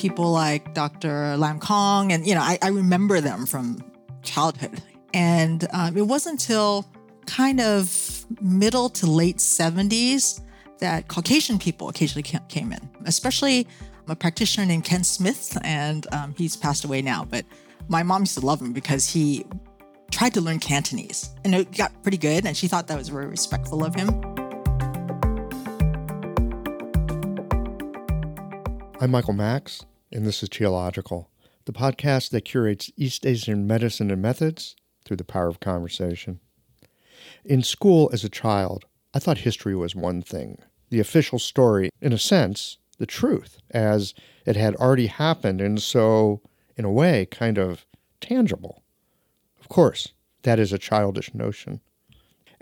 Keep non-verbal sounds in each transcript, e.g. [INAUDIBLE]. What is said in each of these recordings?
people like Dr. Lam Kong, and you know, I, I remember them from childhood. And um, it wasn't until kind of middle to late 70s that Caucasian people occasionally came in, especially a practitioner named Ken Smith, and um, he's passed away now. But my mom used to love him because he tried to learn Cantonese and it got pretty good, and she thought that was very respectful of him. I'm Michael Max, and this is Qiological, the podcast that curates East Asian medicine and methods through the power of conversation. In school as a child, I thought history was one thing, the official story, in a sense, the truth, as it had already happened, and so, in a way, kind of tangible. Of course, that is a childish notion.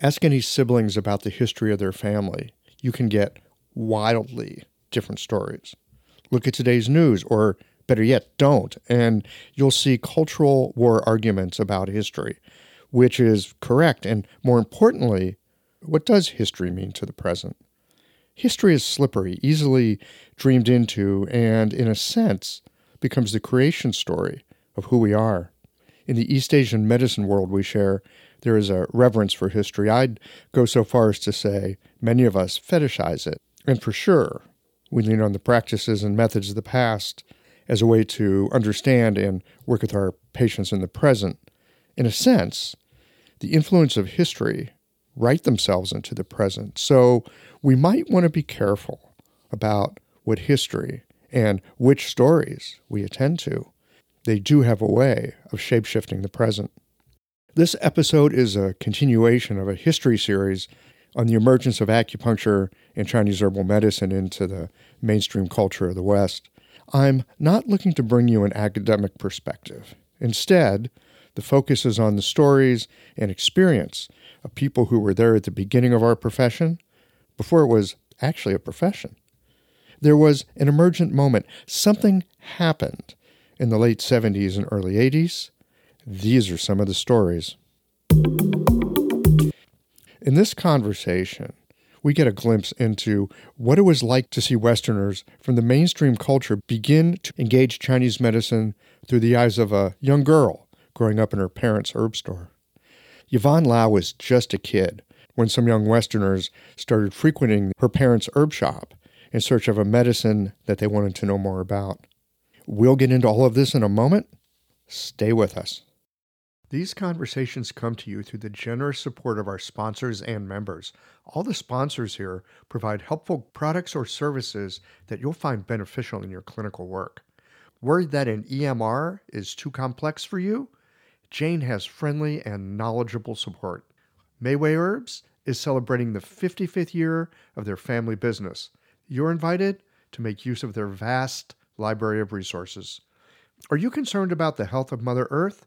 Ask any siblings about the history of their family. You can get wildly different stories. Look at today's news, or better yet, don't, and you'll see cultural war arguments about history, which is correct. And more importantly, what does history mean to the present? History is slippery, easily dreamed into, and in a sense, becomes the creation story of who we are. In the East Asian medicine world we share, there is a reverence for history. I'd go so far as to say many of us fetishize it. And for sure, we lean on the practices and methods of the past as a way to understand and work with our patients in the present. In a sense, the influence of history write themselves into the present. So we might want to be careful about what history and which stories we attend to. They do have a way of shapeshifting the present. This episode is a continuation of a history series on the emergence of acupuncture and Chinese herbal medicine into the mainstream culture of the West. I'm not looking to bring you an academic perspective. Instead, the focus is on the stories and experience of people who were there at the beginning of our profession, before it was actually a profession. There was an emergent moment. Something happened in the late 70s and early 80s. These are some of the stories. In this conversation, we get a glimpse into what it was like to see Westerners from the mainstream culture begin to engage Chinese medicine through the eyes of a young girl growing up in her parents' herb store. Yvonne Lau was just a kid when some young Westerners started frequenting her parents' herb shop in search of a medicine that they wanted to know more about. We'll get into all of this in a moment. Stay with us. These conversations come to you through the generous support of our sponsors and members. All the sponsors here provide helpful products or services that you'll find beneficial in your clinical work. Worried that an EMR is too complex for you? Jane has friendly and knowledgeable support. Mayway Herbs is celebrating the 55th year of their family business. You're invited to make use of their vast library of resources. Are you concerned about the health of Mother Earth?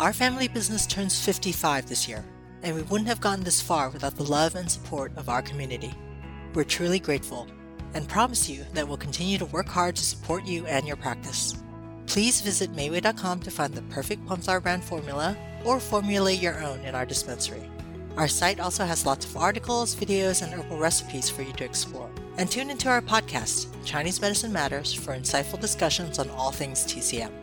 Our family business turns 55 this year, and we wouldn't have gotten this far without the love and support of our community. We're truly grateful and promise you that we'll continue to work hard to support you and your practice. Please visit Mayway.com to find the perfect Flower brand formula or formulate your own in our dispensary. Our site also has lots of articles, videos, and herbal recipes for you to explore. And tune into our podcast, Chinese Medicine Matters, for insightful discussions on all things TCM.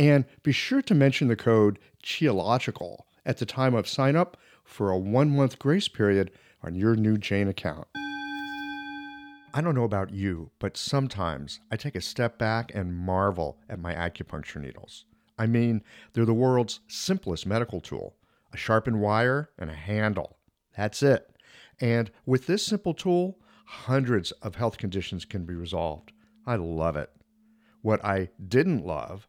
And be sure to mention the code QIOLOGICAL at the time of sign up for a one-month grace period on your new Jane account. I don't know about you, but sometimes I take a step back and marvel at my acupuncture needles. I mean, they're the world's simplest medical tool a sharpened wire and a handle. That's it. And with this simple tool, hundreds of health conditions can be resolved. I love it. What I didn't love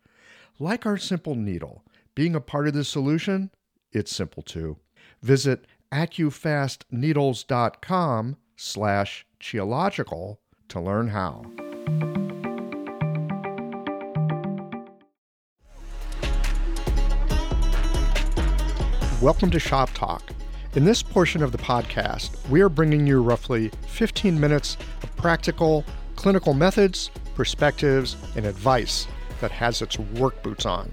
Like our simple needle, being a part of the solution, it's simple too. Visit accufastneedles.com slash qiological to learn how. Welcome to Shop Talk. In this portion of the podcast, we are bringing you roughly 15 minutes of practical clinical methods, perspectives, and advice that has its work boots on.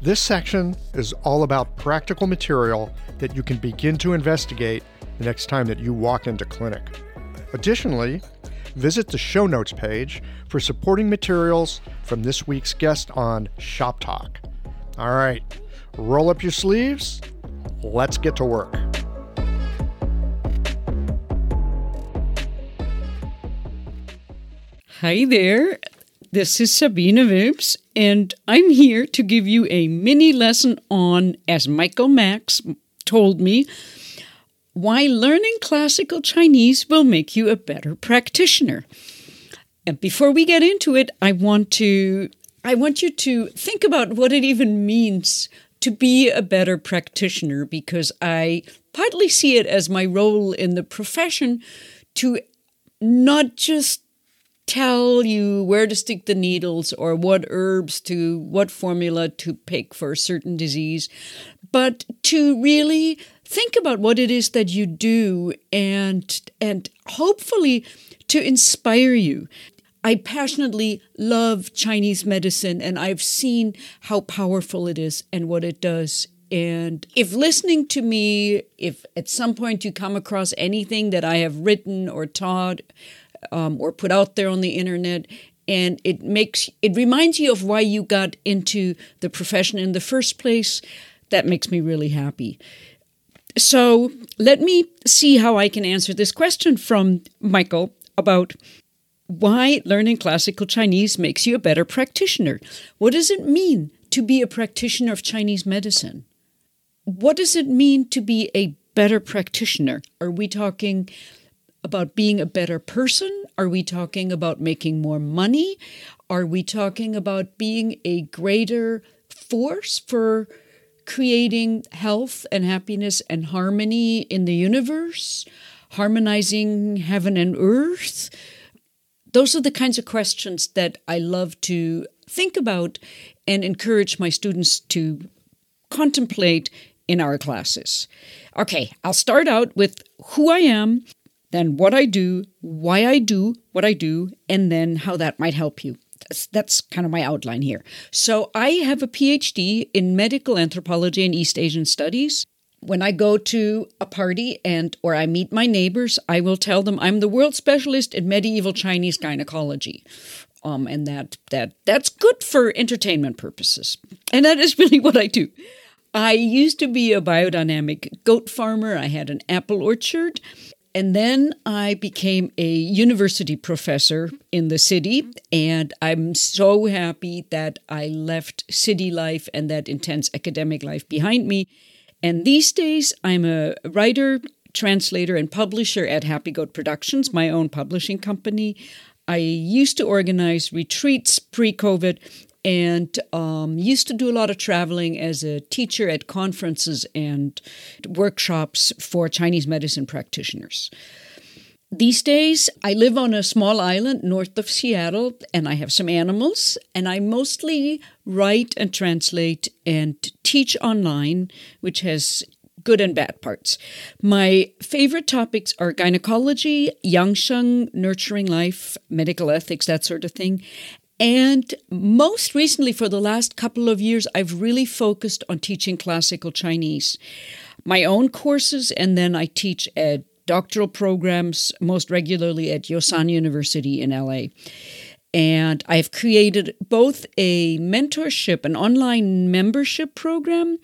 This section is all about practical material that you can begin to investigate the next time that you walk into clinic. Additionally, visit the show notes page for supporting materials from this week's guest on Shop Talk. All right, roll up your sleeves Let's get to work. Hi there. This is Sabine Wilms, and I'm here to give you a mini lesson on, as Michael Max told me, why learning classical Chinese will make you a better practitioner. And before we get into it, I want to I want you to think about what it even means to be a better practitioner because I partly see it as my role in the profession to not just tell you where to stick the needles or what herbs to what formula to pick for a certain disease but to really think about what it is that you do and and hopefully to inspire you I passionately love Chinese medicine and I've seen how powerful it is and what it does. And if listening to me, if at some point you come across anything that I have written or taught um, or put out there on the internet, and it makes it reminds you of why you got into the profession in the first place, that makes me really happy. So let me see how I can answer this question from Michael about why learning classical Chinese makes you a better practitioner. What does it mean to be a practitioner of Chinese medicine? What does it mean to be a better practitioner? Are we talking about being a better person? Are we talking about making more money? Are we talking about being a greater force for creating health and happiness and harmony in the universe? Harmonizing heaven and earth? Those are the kinds of questions that I love to think about and encourage my students to contemplate in our classes. Okay, I'll start out with who I am, then what I do, why I do what I do, and then how that might help you. That's, kind of my outline here. So, I have a PhD in medical anthropology and East Asian studies when I go to a party and or I meet my neighbors, I will tell them I'm the world specialist in medieval Chinese gynecology. Um, and that that that's good for entertainment purposes. And that is [LAUGHS] really what I do. I used to be a biodynamic goat farmer. I had an apple orchard. And then I became a university professor in the city. And I'm so happy that I left city life and that intense academic life behind me. And these days, I'm a writer, translator, and publisher at Happy Goat Productions, my own publishing company. I used to organize retreats pre COVID and um, used to do a lot of traveling as a teacher at conferences and workshops for Chinese medicine practitioners. These days, I live on a small island north of Seattle and I have some animals, and I mostly write and translate and teach online, which has good and bad parts. My favorite topics are gynecology, Yangsheng, nurturing life, medical ethics, that sort of thing. And most recently, for the last couple of years, I've really focused on teaching classical Chinese. My own courses, and then I teach at doctoral programs most regularly at Yosan University in LA. And I've created both a mentorship, an online membership program,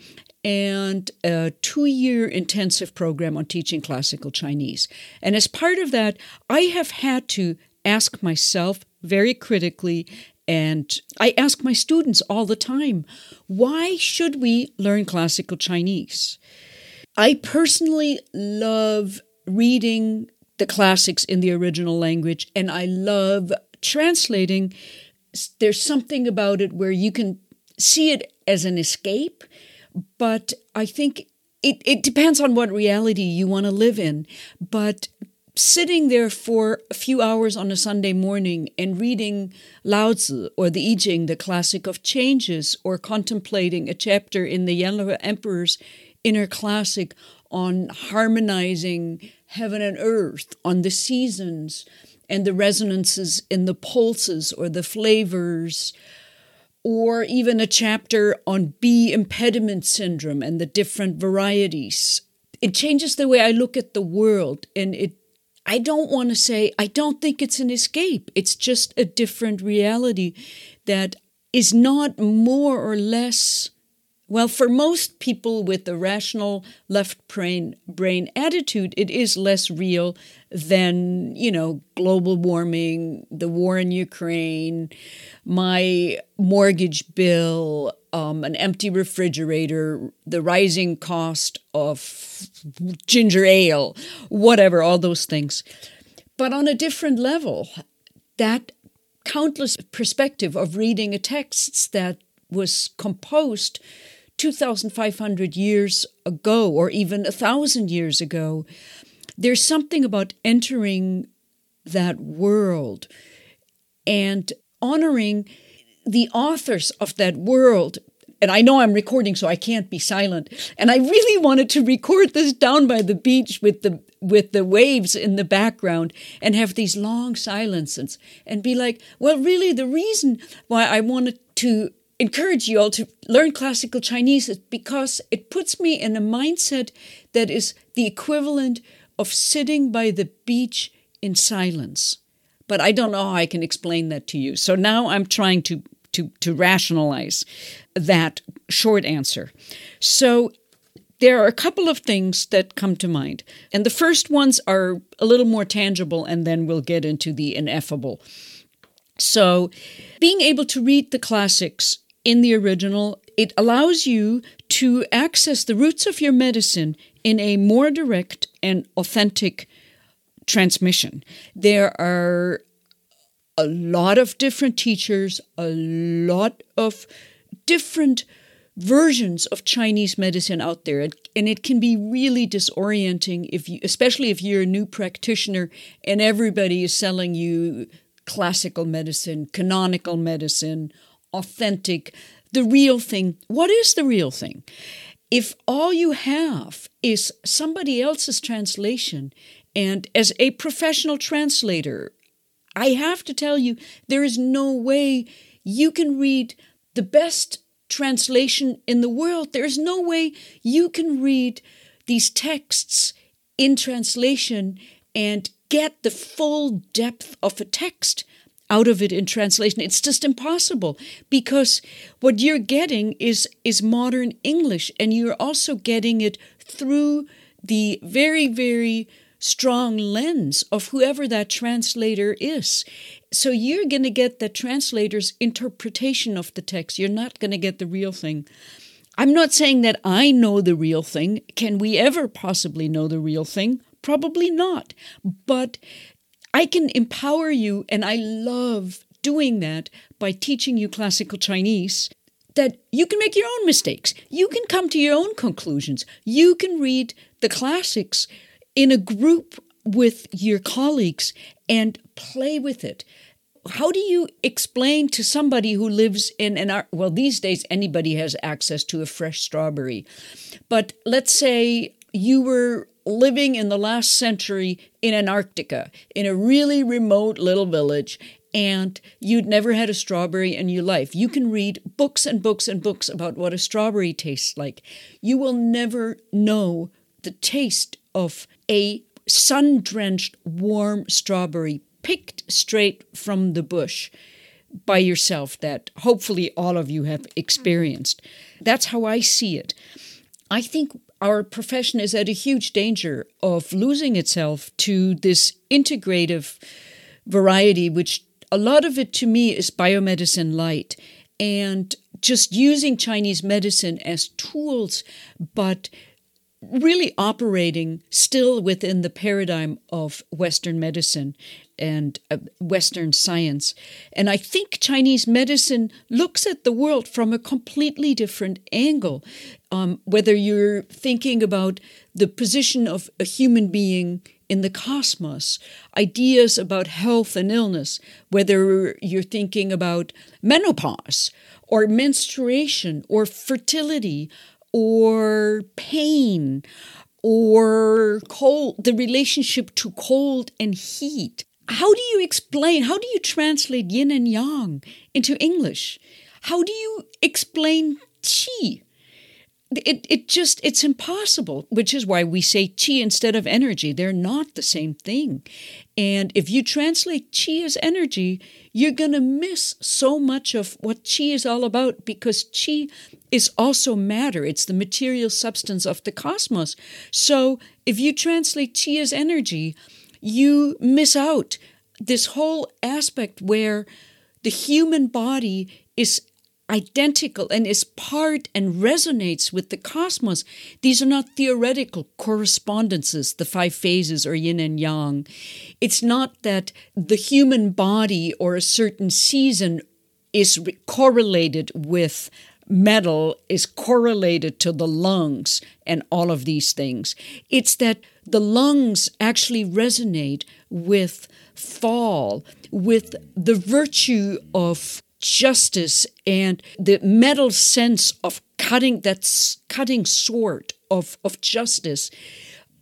and a two year intensive program on teaching classical Chinese. And as part of that, I have had to ask myself very critically. And I ask my students all the time why should we learn classical Chinese? I personally love reading the classics in the original language, and I love translating. There's something about it where you can see it as an escape, but I think it, it depends on what reality you want to live in. But sitting there for a few hours on a Sunday morning and reading Lao Tzu or the I Ching, the classic of changes, or contemplating a chapter in the Yellow Emperor's inner classic on harmonizing heaven and earth, on the seasons and the resonances in the pulses or the flavors, or even a chapter on bi impediment syndrome and the different varieties. It changes the way I look at the world and it I don't want to say, I don't think it's an escape. It's just a different reality that is not more or less, well, for most people with a rational left brain, brain attitude, it is less real than, you know, global warming, the war in Ukraine, my mortgage bill, um, an empty refrigerator, the rising cost of ginger ale, whatever, all those things. But on a different level, that countless perspective of reading a text that was composed 2,500 years ago, or even a thousand years ago, there's something about entering that world and honoring the authors of that world and I know I'm recording, so I can't be silent. And I really wanted to record this down by the beach with the with the waves in the background and have these long silences and be like, well, really, the reason why I wanted to encourage you all to learn classical Chinese because it puts me in a mindset that is the equivalent of sitting by the beach in silence. But I don't know how I can explain that to you. So now I'm trying to to, to rationalize that short answer. So there are a couple of things that come to mind. And the first ones are a little more tangible, and then we'll get into the ineffable. So, being able to read the classics in the original, it allows you to access the roots of your medicine in a more direct and authentic transmission. There are a lot of different teachers, a lot of different versions of Chinese medicine out there. And it can be really disorienting if you especially if you're a new practitioner and everybody is selling you classical medicine, canonical medicine, authentic, the real thing. What is the real thing? If all you have is somebody else's translation, and as a professional translator, I have to tell you, there is no way you can read the best translation in the world. There is no way you can read these texts in translation and get the full depth of a text out of it in translation. It's just impossible because what you're getting is is modern English and you're also getting it through the very very strong lens of whoever that translator is. So you're going to get the translator's interpretation of the text. You're not going to get the real thing. I'm not saying that I know the real thing. Can we ever possibly know the real thing? Probably not. But I can empower you, and I love doing that by teaching you classical Chinese. That you can make your own mistakes. You can come to your own conclusions. You can read the classics in a group with your colleagues and play with it. How do you explain to somebody who lives in an art? well these days anybody has access to a fresh strawberry. But let's say you were living in the last century in Antarctica, in a really remote little village, and you'd never had a strawberry in your life. You can read books and books and books about what a strawberry tastes like. You will never know the taste of a sun drenched, warm strawberry picked straight from the bush by yourself that hopefully all of you have experienced. That's how I see it. I think our profession is at a huge danger of losing itself to this integrative variety, which a lot of it to me is biomedicine light and just using Chinese medicine as tools, but really operating still within the paradigm of Western medicine and uh, Western science. And I think Chinese medicine looks at the world from a completely different angle. Um, whether you're thinking about the position of a human being in the cosmos, ideas about health and illness, whether you're thinking about menopause or menstruation or fertility or pain or cold, the relationship to cold and heat. How do you explain, how do you translate yin and yang into English? How do you explain qi? It, it just, it's impossible, which is why we say qi instead of energy. They're not the same thing. And if you translate qi as energy, you're going to miss so much of what qi is all about because qi is also matter. It's the material substance of the cosmos. So if you translate qi as energy, you miss out this whole aspect where the human body is identical and is part and resonates with the cosmos. These are not theoretical correspondences, the five phases or yin and yang. It's not that the human body or a certain season is correlated with metal is correlated to the lungs and all of these things. It's that the lungs actually resonate with fall, with the virtue of justice and the metal sense of cutting that cutting sword of, of justice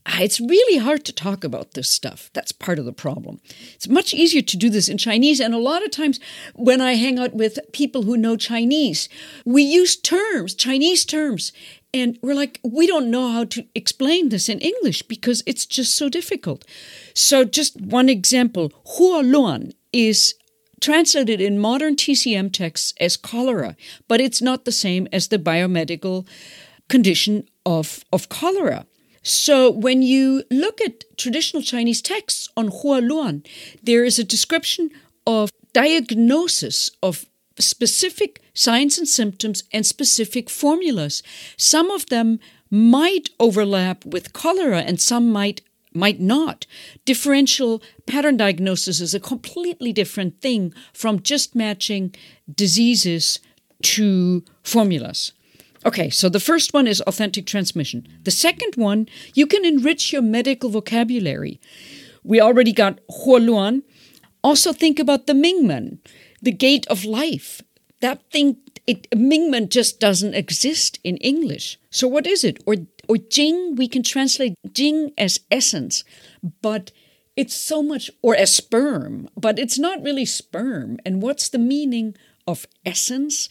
ah, it's really hard to talk about this stuff. That's part of the problem. It's much easier to do this in Chinese. And a lot of times when I hang out with people who know Chinese, we use terms, Chinese terms. And we're like, we don't know how to explain this in English because it's just so difficult. So, just one example Huoluan is translated in modern TCM texts as cholera, but it's not the same as the biomedical condition of, of cholera. So when you look at traditional Chinese texts on Huoluan, there is a description of diagnosis of specific signs and symptoms and specific formulas. Some of them might overlap with cholera and some might might not. Differential pattern diagnosis is a completely different thing from just matching diseases to formulas. Okay, so the first one is authentic transmission. The second one, you can enrich your medical vocabulary. We already got Huoluan. Also think about the Mingmen, the gate of life. That thing, it, Mingmen just doesn't exist in English. So what is it? Or or Jing, we can translate Jing as essence, but it's so much, or as sperm, but it's not really sperm. And what's the meaning of essence?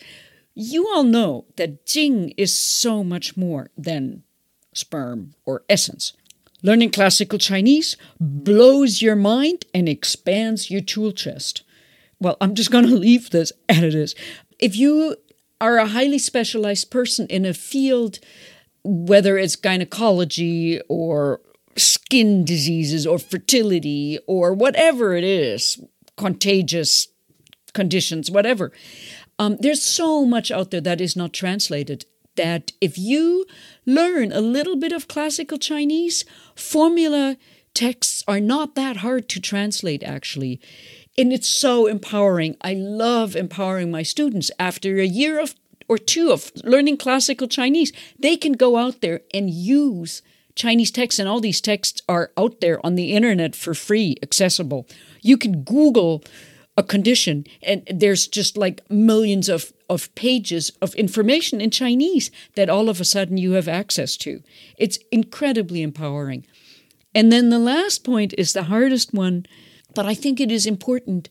You all know that Jing is so much more than sperm or essence. Learning classical Chinese blows your mind and expands your tool chest. well, I'm just going [LAUGHS] to leave this as it is. If you are a highly specialized person in a field, whether it's gynecology or skin diseases or fertility or whatever it is, contagious conditions, whatever. Um, there's so much out there that is not translated that if you learn a little bit of classical Chinese, formula texts are not that hard to translate, actually. And it's so empowering. I love empowering my students. After a year of or two of learning classical Chinese, they can go out there and use Chinese texts, and all these texts are out there on the internet for free, accessible. You can Google a condition, and there's just like millions of, of pages of information in Chinese that all of a sudden you have access to. It's incredibly empowering. And then the last point is the hardest one, but I think it is important.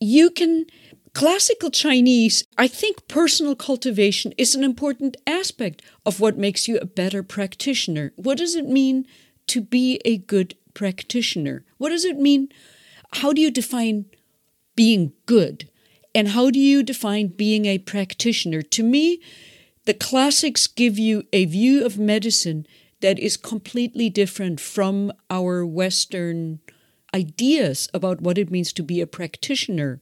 You can Classical Chinese, I think personal cultivation is an important aspect of what makes you a better practitioner. What does it mean to be a good practitioner? What does it mean? How do you define being good? And how do you define being a practitioner? To me, the classics give you a view of medicine that is completely different from our Western ideas about what it means to be a practitioner.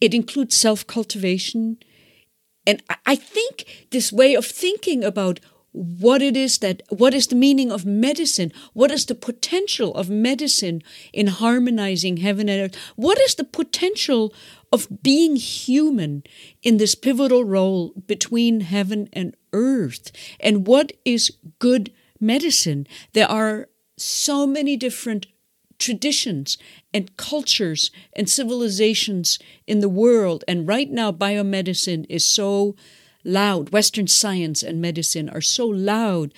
It includes self cultivation. And I think this way of thinking about what it is that, what is the meaning of medicine? What is the potential of medicine in harmonizing heaven and earth? What is the potential of being human in this pivotal role between heaven and earth? And what is good medicine? There are so many different traditions and cultures and civilizations in the world. And right now, biomedicine is so loud. Western science and medicine are so loud.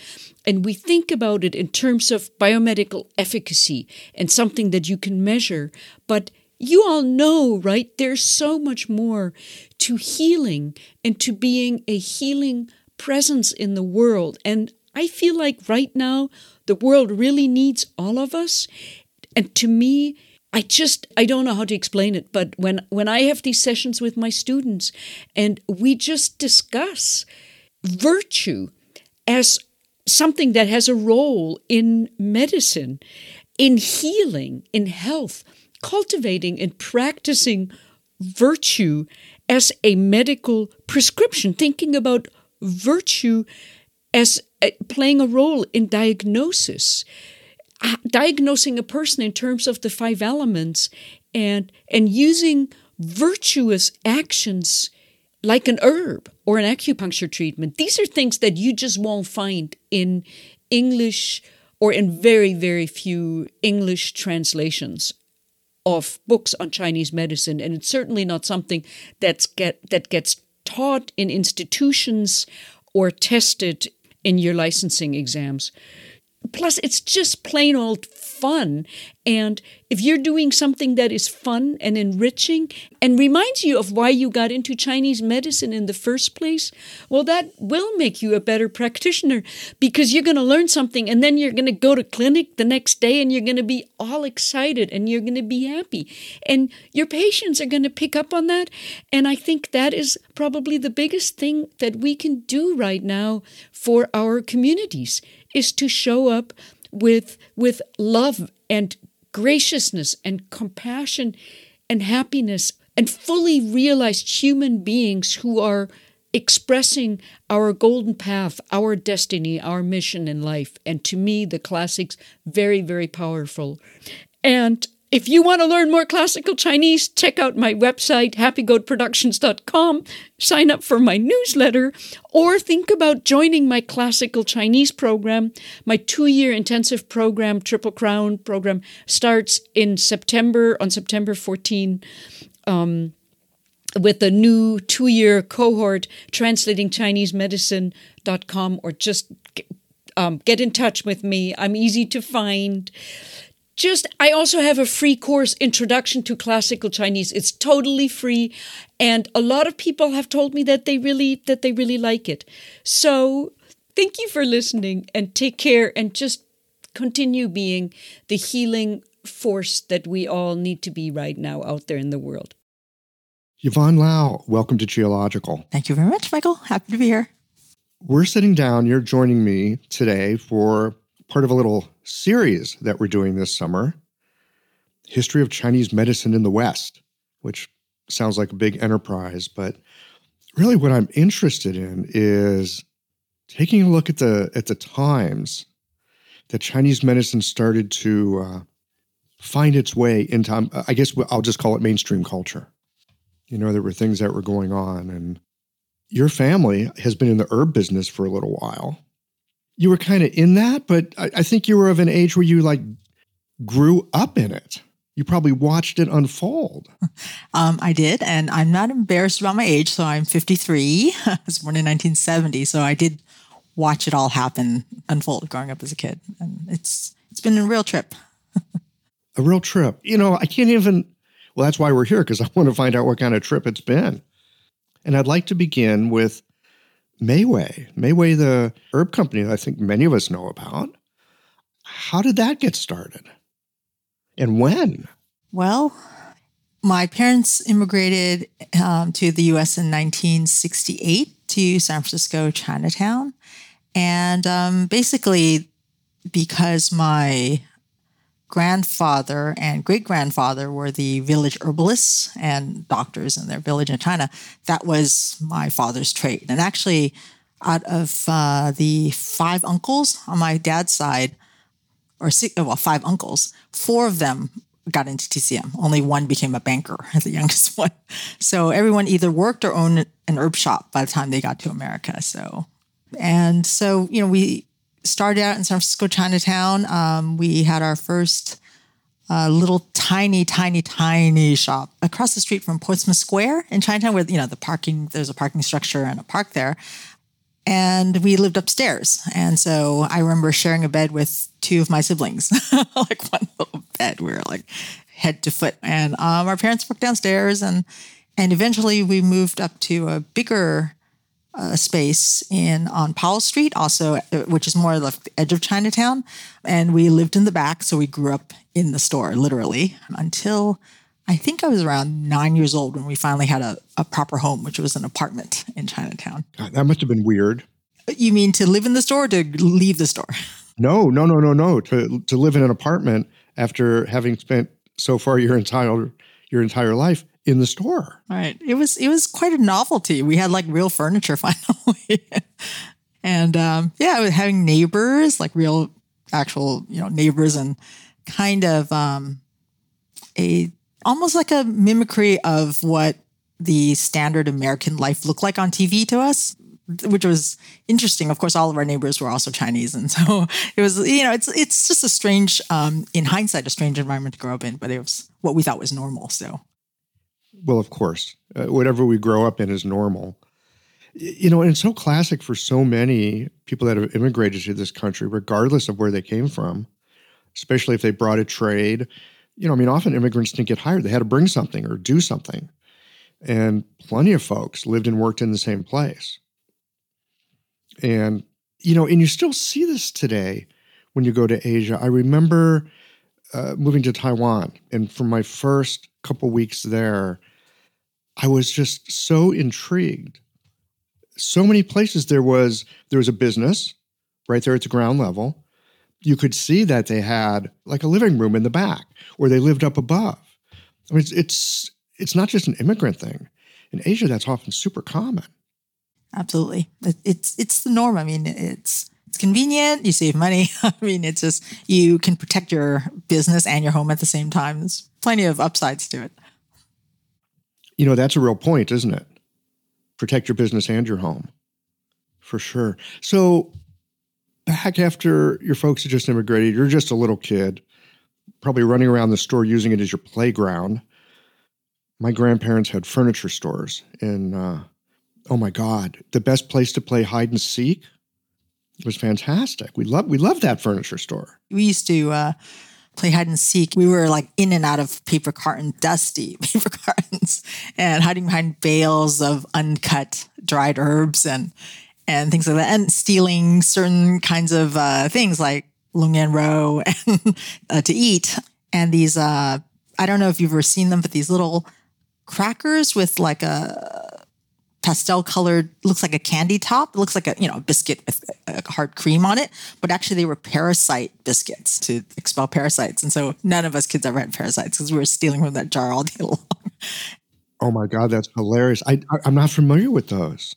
And we think about it in terms of biomedical efficacy and something that you can measure. But you all know, right? There's so much more to healing and to being a healing presence in the world. And I feel like right now, the world really needs all of us. And to me, I just I don't know how to explain it, but when when I have these sessions with my students and we just discuss virtue as something that has a role in medicine, in healing, in health, cultivating and practicing virtue as a medical prescription, thinking about virtue as uh, playing a role in diagnosis diagnosing a person in terms of the five elements and and using virtuous actions like an herb or an acupuncture treatment. These are things that you just won't find in english or in very very few english translations of books on chinese medicine. And it's certainly not something that's get that gets taught in institutions or tested in your licensing exams plus it's just plain old fun and if you're doing something that is fun and enriching and reminds you of why you got into Chinese medicine in the first place, well, that will make you a better practitioner because you're going to learn something and then you're going to go to clinic the next day and you're going to be all excited and you're going to be happy. And your patients are going to pick up on that. And I think that is probably the biggest thing that we can do right now for our communities is to show up with with love and graciousness and compassion and happiness and fully realized human beings who are expressing our golden path, our destiny, our mission in life. And to me, the classics very, very powerful. And if you want to learn more classical Chinese, check out my website, happygoatproductions.com, sign up for my newsletter, or think about joining my classical Chinese program. My two year intensive program, Triple Crown program, starts in September, on September 14. Um, with a new two year cohort, translating Chinese medicine.com, or just um, get in touch with me. I'm easy to find just I also have a free course introduction to classical Chinese. It's totally free and a lot of people have told me that they really that they really like it. So, thank you for listening and take care and just continue being the healing force that we all need to be right now out there in the world. Yvonne Lau, welcome to Qiological. Thank you very much, Michael. Happy to be here. We're sitting down, you're joining me today for part of a little series that we're doing this summer History of Chinese Medicine in the West, which sounds like a big enterprise, but really what I'm interested in is taking a look at the at the times that Chinese medicine started to uh, find its way into, um, I guess I'll just call it mainstream culture. You know, there were things that were going on, and your family has been in the herb business for a little while. You were kind of in that, but I, I think you were of an age where you like grew up in it. You probably watched it unfold. [LAUGHS] Um, I did, and I'm not embarrassed about my age. So I'm 53. [LAUGHS] I was born in 1970, so I did watch it all happen, unfold growing up as a kid, and it's it's been a real trip. [LAUGHS] a real trip. You know, I can't even. Well, that's why we're here because I want to find out what kind of trip it's been. And I'd like to begin with Mayway, Mayway, the herb company that I think many of us know about. How did that get started? And when? Well, my parents immigrated um, to the US in 1968 to San Francisco, Chinatown. And um, basically, because my grandfather and great grandfather were the village herbalists and doctors in their village in China, that was my father's trade. And actually, out of uh, the five uncles on my dad's side, or six, well, five uncles, four of them got into TCM. Only one became a banker, [LAUGHS] the youngest [LAUGHS] one. So everyone either worked or owned an herb shop by the time they got to America. So, and so, you know, we started out in San Francisco, Chinatown. Um, we had our first uh, little tiny, tiny, tiny shop across the street from Portsmouth Square in Chinatown, where, you know, the parking, there's a parking structure and a park there and we lived upstairs. And so I remember sharing a bed with two of my siblings, [LAUGHS] like one little bed. We were like head to foot, and um, our parents worked downstairs, and and eventually we moved up to a bigger uh, space in on Powell Street, also uh, which is more like the edge of Chinatown, and we lived in the back, so we grew up in the store literally until I think I was around nine years old when we finally had a, a proper home, which was an apartment in Chinatown. God, that must have been weird. You mean to live in the store or to leave the store? [LAUGHS] No, no, no, no, no. To to live in an apartment after having spent so far your entire your entire life in the store. Right. It was it was quite a novelty. We had like real furniture [LAUGHS] finally. and um, yeah, having neighbors, like real actual, you know, neighbors and kind of um, a almost like a mimicry of what the standard American life looked like on TV to us, which was interesting. Of course, all of our neighbors were also Chinese, and [LAUGHS] so it was you know it's it's just a strange, um, in hindsight, a strange environment to grow up in, but it was what we thought was normal. So, well, of course, uh, whatever we grow up in is normal. You know, and it's so classic for so many people that have immigrated to this country, regardless of where they came from, especially if they brought a trade you know, I mean, often immigrants didn't get hired. They had to bring something or do something. And plenty of folks lived and worked in the same place. And, you know, and you still see this today when you go to Asia. I remember uh, moving to Taiwan, and for my first couple weeks there, I was just so intrigued. So many places there was there was a business right there at the ground level you could see that they had like a living room in the back or they lived up above. I mean, it's, it's, it's not just an immigrant thing. In Asia, that's often super common. Absolutely. It's, it's the norm. I mean, it's, it's convenient. You save money. [LAUGHS] I mean, it's just, you can protect your business and your home at the same time. There's plenty of upsides to it. You know, that's a real point, isn't it? Protect your business and your home. For sure. So back after your folks had just immigrated, you're just a little kid, probably running around the store using it as your playground. My grandparents had furniture stores, and uh, oh my God, the best place to play hide and seek was fantastic. We love we love that furniture store. We used to uh, play hide and seek. We were like in and out of paper carton, dusty [LAUGHS] paper cartons, and hiding behind bales of uncut dried herbs and and things like that, and stealing certain kinds of uh, things like lung yan rou [LAUGHS] and uh, to eat. and these uh, I don't know if you've ever seen them, but these little crackers with like a pastel colored looks like a candy top it looks like a you know biscuit with a hard cream on it but actually they were parasite biscuits to expel parasites and so none of us kids ever had parasites because we were stealing from that jar all day [LAUGHS] long Oh my God, that's hilarious. I, I I'm not familiar with those.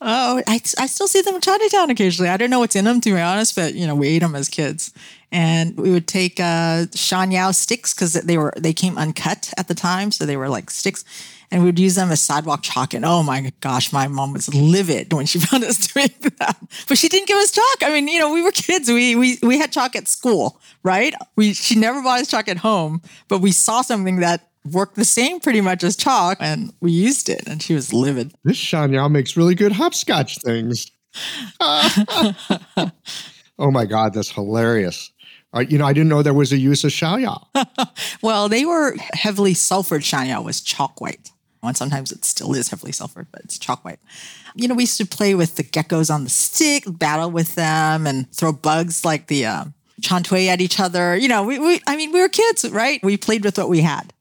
Oh, I, I still see them in Chinatown occasionally. I don't know what's in them to be honest, but you know we ate them as kids, and we would take uh, Shan Yao sticks because they were they came uncut at the time, so they were like sticks, and we would use them as sidewalk chalk. And oh my gosh, my mom was livid when she [LAUGHS] found us doing that. But she didn't give us chalk. I mean, you know, we were kids. We we we had chalk at school, right? We she never bought us chalk at home, but we saw something that worked the same pretty much as chalk, and we used it, and she was livid. This Shanyao makes really good hopscotch things. [LAUGHS] oh my God, that's hilarious. Uh, you know, I didn't know there was a use of Shan Yao. [LAUGHS] Well, they were heavily sulfured. Shan Yao was chalk white. And sometimes it still is heavily sulfured, but it's chalk white. You know, we used to play with the geckos on the stick, battle with them, and throw bugs like the uh, chantui at each other. You know, we, we, I mean, we were kids, right? We played with what we had.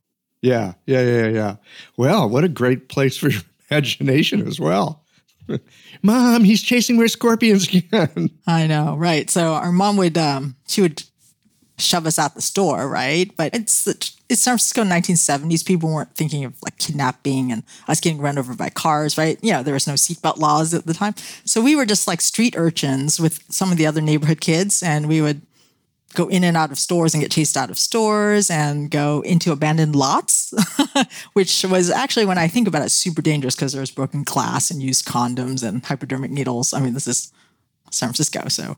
Yeah, yeah, yeah, yeah. Well, what a great place for [LAUGHS] your imagination as well. [LAUGHS] Mom, he's chasing where scorpions can. [LAUGHS] I know, right? So our mom would, um, she would shove us out the store, right? But it's it's San Francisco 1970s. People weren't thinking of like kidnapping and us getting run over by cars, right? You know, there was no seatbelt laws at the time, so we were just like street urchins with some of the other neighborhood kids, and we would go in and out of stores and get chased out of stores and go into abandoned lots, [LAUGHS] which was actually, when I think about it, super dangerous because there was broken glass and used condoms and hypodermic needles. I mean, this is San Francisco. So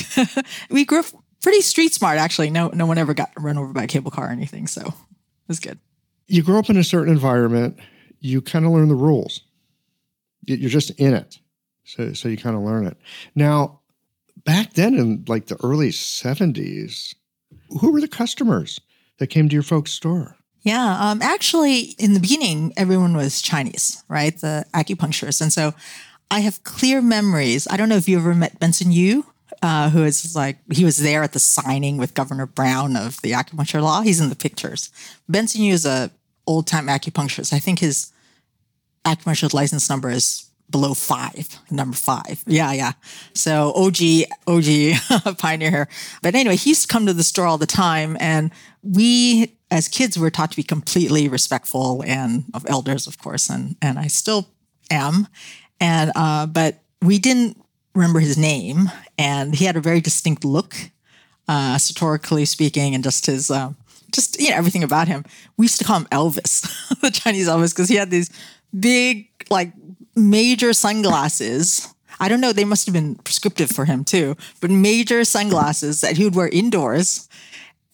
[LAUGHS] we grew up pretty street smart, actually. No, no one ever got run over by a cable car or anything. So it was good. You grow up in a certain environment, you kind of learn the rules. You- You're just in it. So, so you kind of learn it. Now, back then in like the early 70s, who were the customers that came to your folks' store? Yeah, um, actually, in the beginning, everyone was Chinese, right? The acupuncturists, and so I have clear memories. I don't know if you ever met Benson Yu, uh, who is like he was there at the signing with Governor Brown of the acupuncture law. He's in the pictures. Benson Yu is a old time acupuncturist. I think his acupuncture license number is below five, number five. Yeah, yeah. So OG, OG [LAUGHS] pioneer here. But anyway, he used to come to the store all the time. And we, as kids, were taught to be completely respectful and of elders, of course. And, and I still am. And, uh, but we didn't remember his name. And he had a very distinct look, uh, satirically speaking, and just his, um, just, you know, everything about him. We used to call him Elvis, [LAUGHS] the Chinese Elvis, because he had these big, like major sunglasses. I don't know, they must have been prescriptive for him too, but major sunglasses that he would wear indoors.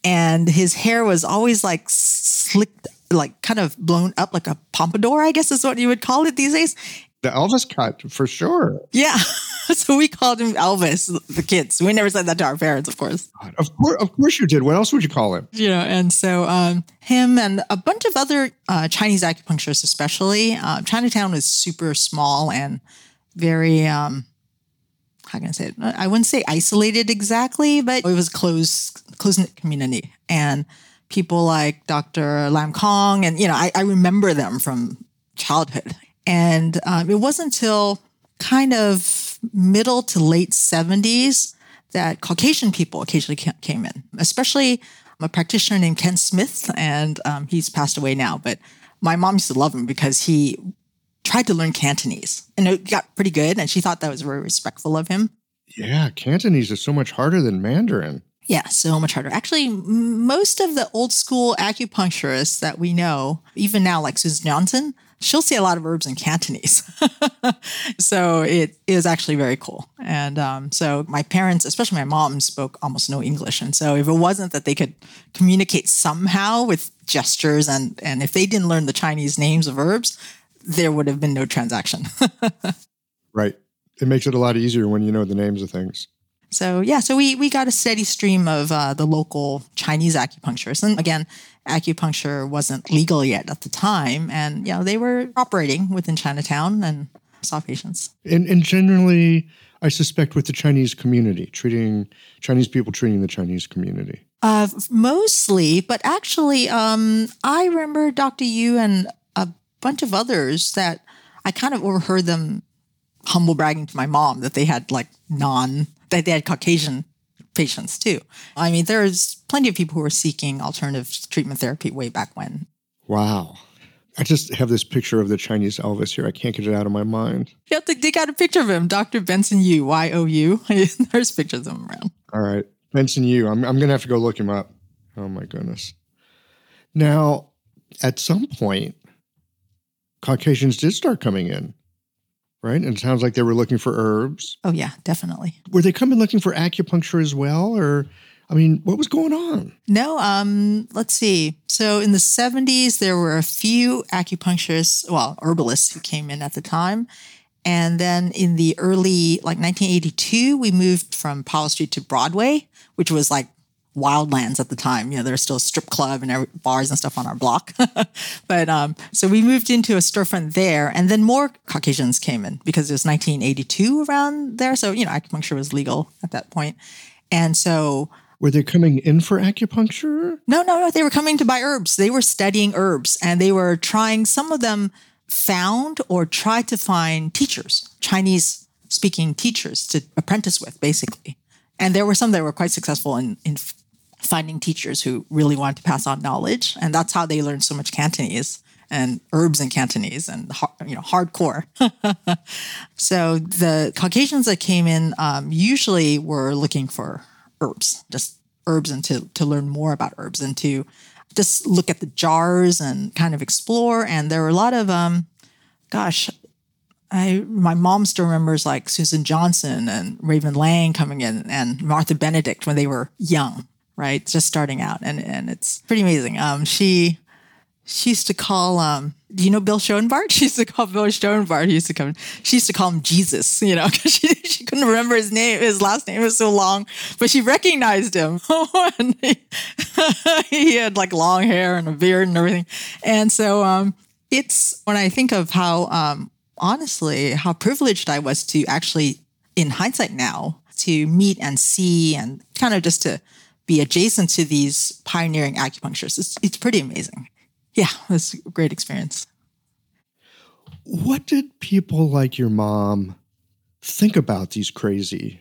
And his hair was always like slicked, like kind of blown up like a pompadour, I guess is what you would call it these days. The Elvis cut, for sure. Yeah. [LAUGHS] so we called him Elvis, the kids. We never said that to our parents, of course. Of course, of course you did. What else would you call him? you know, and so um, him and a bunch of other uh, Chinese acupuncturists, especially. Uh, Chinatown was super small and very, um, how can I say it? I wouldn't say isolated exactly, but it was a closed, close knit community. And people like Dr. Lam Kong, and, you know, I, I remember them from childhood. And um, it wasn't until kind of middle to late 70s that Caucasian people occasionally came in, especially a practitioner named Ken Smith, and um, he's passed away now. But my mom used to love him because he tried to learn Cantonese and it got pretty good, and she thought that was very respectful of him. Yeah, Cantonese is so much harder than Mandarin. Yeah, so much harder. Actually, most of the old school acupuncturists that we know, even now, like Susan Johnson, she'll see a lot of herbs in Cantonese. [LAUGHS] so it is actually very cool. And um, so my parents, especially my mom, spoke almost no English. And so if it wasn't that they could communicate somehow with gestures and, and if they didn't learn the Chinese names of herbs, there would have been no transaction. [LAUGHS] Right. It makes it a lot easier when you know the names of things. So yeah, so we we got a steady stream of uh, the local Chinese acupuncturists, and again, acupuncture wasn't legal yet at the time, and you know they were operating within Chinatown and saw patients. And, and generally, I suspect, with the Chinese community, treating Chinese people treating the Chinese community. Uh, mostly, but actually, um, I remember Dr. Yu and a bunch of others that I kind of overheard them humble bragging to my mom that they had like non, that they had Caucasian patients too. I mean, there's plenty of people who were seeking alternative treatment therapy way back when. Wow. I just have this picture of the Chinese Elvis here. I can't get it out of my mind. You have to dig out a picture of him, Dr. Benson Yu, Y O U. [LAUGHS] There's pictures of him around. All right. Benson Yu. I'm, I'm going to have to go look him up. Oh, my goodness. Now, at some point, Caucasians did start coming in, right? And it sounds like they were looking for herbs. Oh, yeah, definitely. Were they coming looking for acupuncture as well? Or, I mean, what was going on? No, um, let's see. So in the 70s, there were a few acupuncturists, well, herbalists who came in at the time. And then in the early, like 1982, we moved from Powell Street to Broadway, which was like wildlands at the time. You know, there's still a strip club and every, bars and stuff on our block. [LAUGHS] but um, so we moved into a storefront there, and then more Caucasians came in because it was 1982 around there. So you know, acupuncture was legal at that point, and so. Were they coming in for acupuncture? No, no, no. They were coming to buy herbs. They were studying herbs and they were trying, some of them found or tried to find teachers, Chinese speaking teachers to apprentice with, basically. And there were some that were quite successful in, in finding teachers who really wanted to pass on knowledge. And that's how they learned so much Cantonese and herbs in Cantonese and you know hardcore. [LAUGHS] so the Caucasians that came in um, usually were looking for herbs, just herbs, and to to learn more about herbs and to just look at the jars and kind of explore. And there were a lot of um, gosh. I my mom still remembers like Susan Johnson and Raven Lang coming in and Martha Benedict when they were young right? Just starting out. And, and it's pretty amazing. Um, she, she used to call, um, do you know Bill Schoenbart? [LAUGHS] She used to call Bill Schoenbart. He used to come, she used to call him Jesus, [LAUGHS] you know, because she, she couldn't remember his name. His last name was so long, but she recognized him. [LAUGHS] he, he, had like long hair and a beard and everything. And so, um, it's when I think of how, um, honestly, how privileged I was to actually, in hindsight now, to meet and see and kind of just to be adjacent to these pioneering acupuncturists. It's, it's pretty amazing. Yeah, it was a great experience. What did people like your mom think about these crazy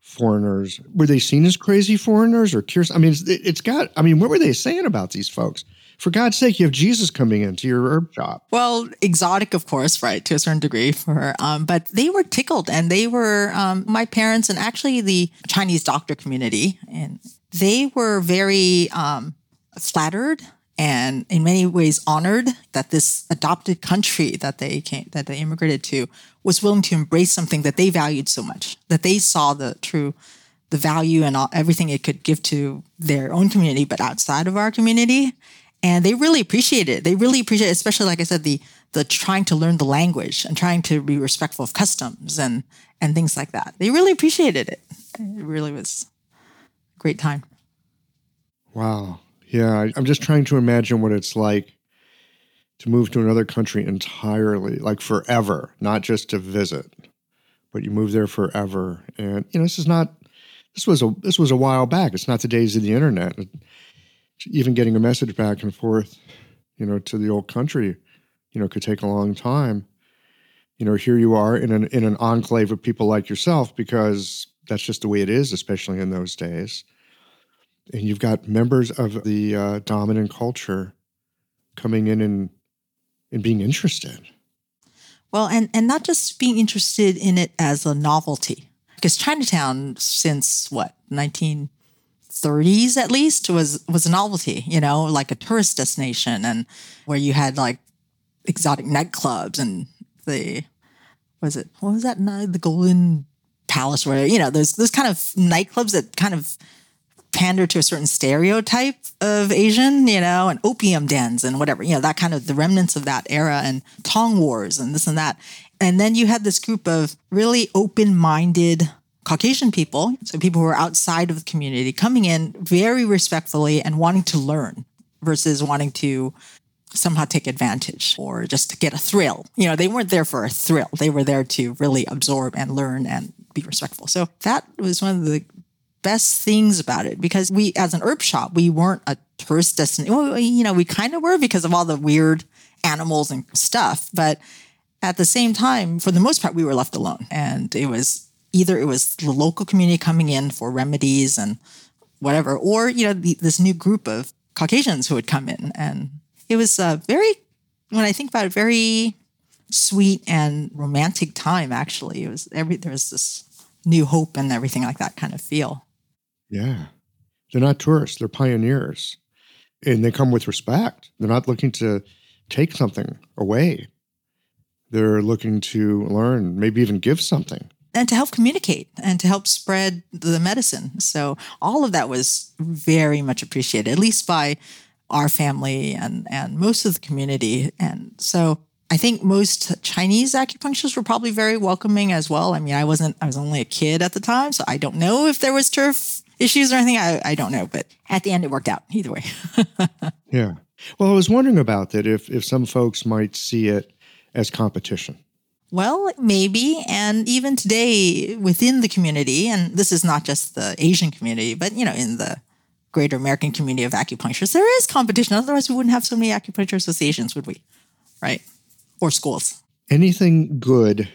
foreigners? Were they seen as crazy foreigners or curious? I mean, it's, it's got, I mean, what were they saying about these folks? For God's sake, you have Jesus coming into your herb shop. Well, exotic, of course, right, to a certain degree for her. Um, but they were tickled and they were, um, my parents and actually the Chinese doctor community, and they were very um, flattered and in many ways honored that this adopted country that they came, that they immigrated to was willing to embrace something that they valued so much, that they saw the true the value and all, everything it could give to their own community, but outside of our community and they really appreciate it. They really appreciate, it, especially like I said, the the trying to learn the language and trying to be respectful of customs and and things like that. They really appreciated it. It really was a great time. Wow. Yeah, I'm just trying to imagine what it's like to move to another country entirely, like forever, not just to visit, but you move there forever. And you know, this is not. This was a this was a while back. It's not the days of the internet even getting a message back and forth, you know, to the old country, you know, could take a long time. You know, here you are in an in an enclave of people like yourself because that's just the way it is, especially in those days. And you've got members of the uh, dominant culture coming in and and being interested. Well, and and not just being interested in it as a novelty, because Chinatown since what nineteen 30s at least was was a novelty, you know, like a tourist destination and where you had like exotic nightclubs and the was it what was that the Golden Palace where you know those those kind of nightclubs that kind of pander to a certain stereotype of Asian, you know, and opium dens and whatever, you know, that kind of the remnants of that era and Tong Wars and this and that. And then you had this group of really open minded Caucasian people, so people who are outside of the community, coming in very respectfully and wanting to learn versus wanting to somehow take advantage or just to get a thrill. You know, they weren't there for a thrill. They were there to really absorb and learn and be respectful. So that was one of the best things about it because we, as an herb shop, we weren't a tourist destination. Well, you know, we kind of were because of all the weird animals and stuff. But at the same time, for the most part, we were left alone. And it was either it was the local community coming in for remedies and whatever, or, you know, the, this new group of Caucasians who would come in. And it was a very, when I think about it, very sweet and romantic time, actually. It was every, there was this new hope and everything like that kind of feel. Yeah. They're not tourists, they're pioneers. And they come with respect. They're not looking to take something away. They're looking to learn, maybe even give something. And to help communicate and to help spread the medicine. So all of that was very much appreciated, at least by our family and, and most of the community. And so I think most Chinese acupuncturists were probably very welcoming as well. I mean, I wasn't, I was only a kid at the time, so I don't know if there was turf issues or anything. I, I don't know, but at the end, it worked out either way. [LAUGHS] yeah. Well, I was wondering about that if, if some folks might see it as competition. Well, maybe. And even today within the community, and this is not just the Asian community, but, you know, in the greater American community of acupuncturists, there is competition. Otherwise, we wouldn't have so many acupuncture associations, would we? Right? Or schools. Anything good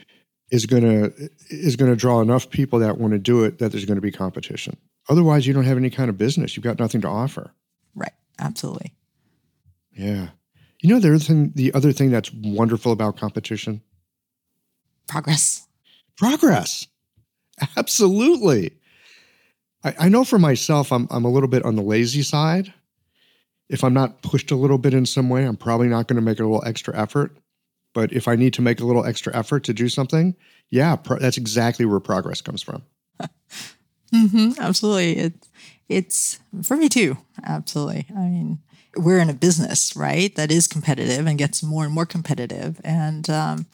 is going to is going to draw enough people that want to do it that there's going to be competition. Otherwise, you don't have any kind of business. You've got nothing to offer. Right. Absolutely. Yeah. You know the other thing the other thing that's wonderful about competition? Progress. Progress. Absolutely. I, I know for myself I'm I'm a little bit on the lazy side. If I'm not pushed a little bit in some way, I'm probably not going to make a little extra effort. But if I need to make a little extra effort to do something, yeah, pro- that's exactly where progress comes from. [LAUGHS] mm-hmm, absolutely. It, it's for me too. Absolutely. I mean, we're in a business, right, that is competitive and gets more and more competitive. And um,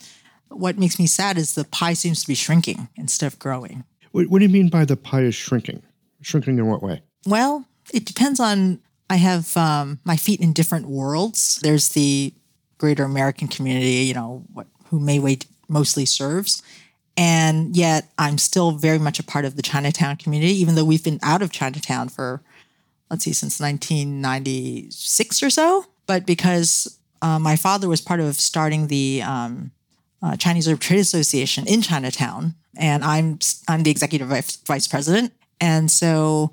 what makes me sad is the pie seems to be shrinking instead of growing. What, what do you mean by the pie is shrinking? Shrinking in what way? Well, it depends on. I have um, my feet in different worlds. There's the greater American community, you know, what, who Mayway mostly serves. And yet I'm still very much a part of the Chinatown community, even though we've been out of Chinatown for let's see, since 1996 or so. But because uh, my father was part of starting the um, uh, Chinese Herb Trade Association in Chinatown, and I'm I'm the executive vice, vice president, and so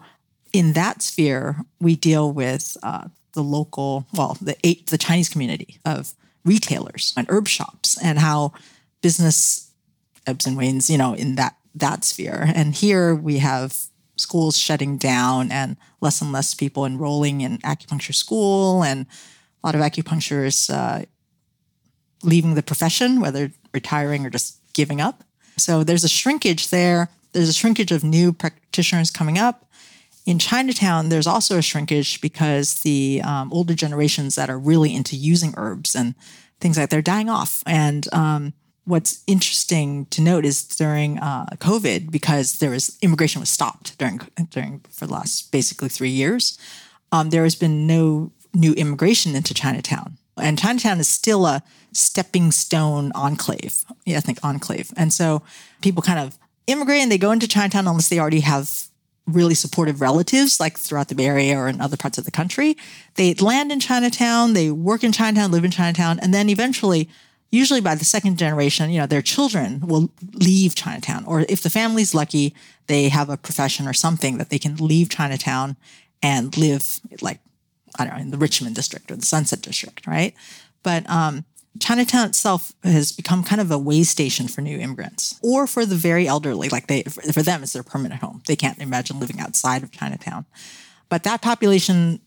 in that sphere we deal with uh, the local, well, the eight, the Chinese community of retailers and herb shops, and how business ebbs and wanes, you know, in that that sphere. And here we have schools shutting down and less and less people enrolling in acupuncture school and a lot of acupuncturists uh, leaving the profession, whether retiring or just giving up. So there's a shrinkage there. There's a shrinkage of new practitioners coming up. In Chinatown, there's also a shrinkage because the um, older generations that are really into using herbs and things like that, they're dying off. And um, what's interesting to note is during uh, COVID, because there was immigration was stopped during during for the last basically three years, um, there has been no new immigration into Chinatown, and Chinatown is still a stepping stone enclave, ethnic enclave, and so people kind of immigrate and they go into Chinatown unless they already have really supportive relatives like throughout the Bay Area or in other parts of the country. They land in Chinatown, they work in Chinatown, live in Chinatown, and then eventually usually by the second generation, you know, their children will leave Chinatown. Or if the family's lucky, they have a profession or something that they can leave Chinatown and live like, I don't know, in the Richmond district or the Sunset district, right? But um, Chinatown itself has become kind of a way station for new immigrants or for the very elderly. Like they, for them, it's their permanent home. They can't imagine living outside of Chinatown. But that population,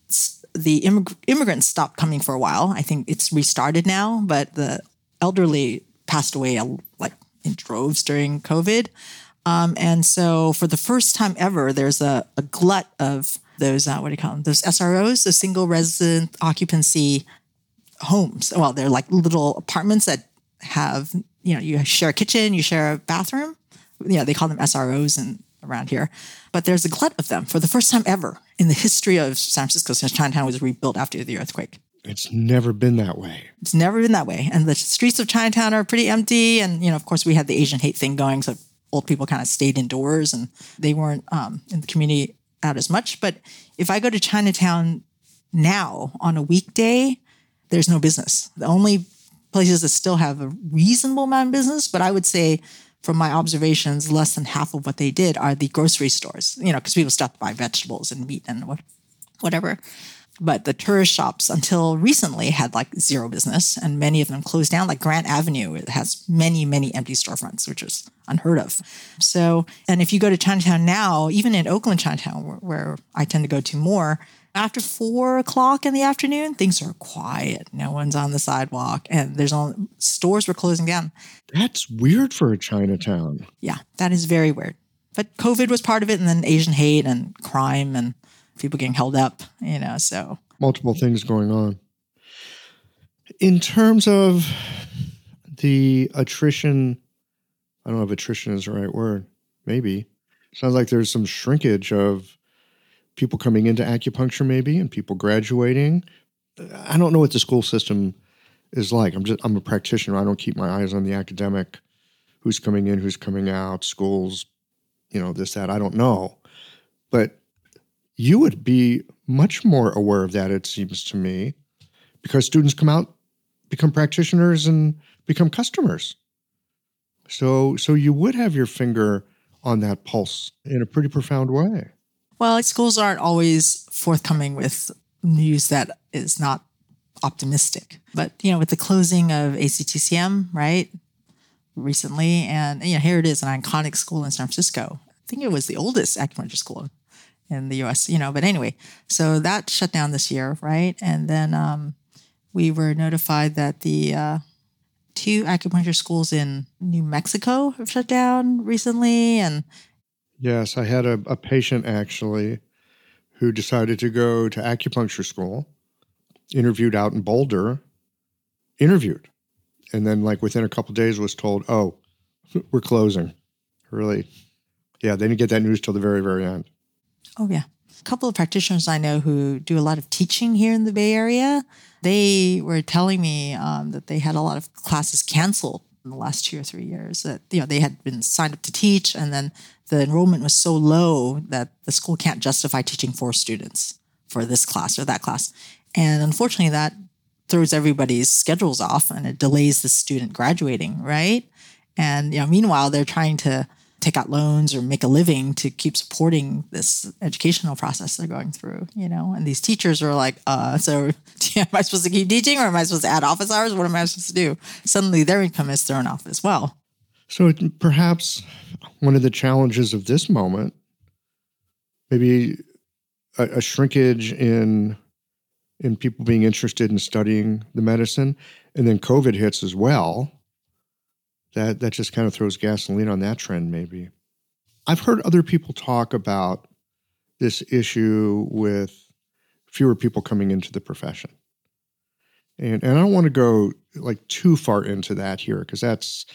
the immig- immigrants stopped coming for a while. I think it's restarted now, but the elderly passed away like in droves during COVID. Um, and so for the first time ever, there's a, a glut of those, uh, what do you call them? Those SROs, the single resident occupancy homes. Well, they're like little apartments that have, you know, you share a kitchen, you share a bathroom. You know, they call them SROs and around here. But there's a glut of them for the first time ever in the history of San Francisco since Chinatown was rebuilt after the earthquake. It's never been that way. It's never been that way. And the streets of Chinatown are pretty empty. And, you know, of course, we had the Asian hate thing going. So old people kind of stayed indoors and they weren't um, in the community out as much. But if I go to Chinatown now on a weekday, there's no business. The only places that still have a reasonable amount of business, but I would say from my observations, less than half of what they did are the grocery stores, you know, because people stop to buy vegetables and meat and what, whatever. But the tourist shops until recently had like zero business and many of them closed down. Like Grant Avenue, it has many, many empty storefronts, which is unheard of. So, and if you go to Chinatown now, even in Oakland Chinatown, where, where I tend to go to more, after four o'clock in the afternoon, things are quiet. No one's on the sidewalk, and there's all stores were closing down. That's weird for a Chinatown. Yeah, that is very weird. But COVID was part of it, and then Asian hate and crime and people getting held up, you know, so multiple things going on. In terms of the attrition, I don't know if attrition is the right word. Maybe. Sounds like there's some shrinkage of people coming into acupuncture, maybe, and people graduating. I don't know what the school system is like. I'm just I'm a practitioner. I don't keep my eyes on the academic, who's coming in, who's coming out, schools, you know, this, that. I don't know. But you would be much more aware of that, it seems to me, because students come out, become practitioners, and become customers. So, so you would have your finger on that pulse in a pretty profound way. Well, schools aren't always forthcoming with news that is not optimistic. But, you know, with the closing of ACTCM, right, recently, and, you know, here it is, an iconic school in San Francisco. I think it was the oldest acupuncture school in the US, you know, but anyway, so that shut down this year, right? And then um, we were notified that the uh, two acupuncture schools in New Mexico have shut down recently. And yes, I had a, a patient actually who decided to go to acupuncture school, interviewed out in Boulder, interviewed, and then like within a couple days was told, "Oh, [LAUGHS] we're closing." Really, yeah, they didn't get that news till the very, very end. Oh, yeah. A couple of practitioners I know who do a lot of teaching here in the Bay Area, they were telling me um, that they had a lot of classes canceled in the last two or three years. That you know they had been signed up to teach, and then the enrollment was so low that the school can't justify teaching four students for this class or that class. And unfortunately, that throws everybody's schedules off, and it delays the student graduating, right? And you know, meanwhile, they're trying to take out loans or make a living to keep supporting this educational process they're going through, you know? And these teachers are like, uh, so [LAUGHS] am I supposed to keep teaching or am I supposed to add office hours? What am I supposed to do? Suddenly their income is thrown off as well. So perhaps one of the challenges of this moment, maybe a, a shrinkage in in people being interested in studying the medicine, and then COVID hits as well that that just kind of throws gasoline on that trend maybe. I've heard other people talk about this issue with fewer people coming into the profession. And and i don't want to go like too far into that here because that's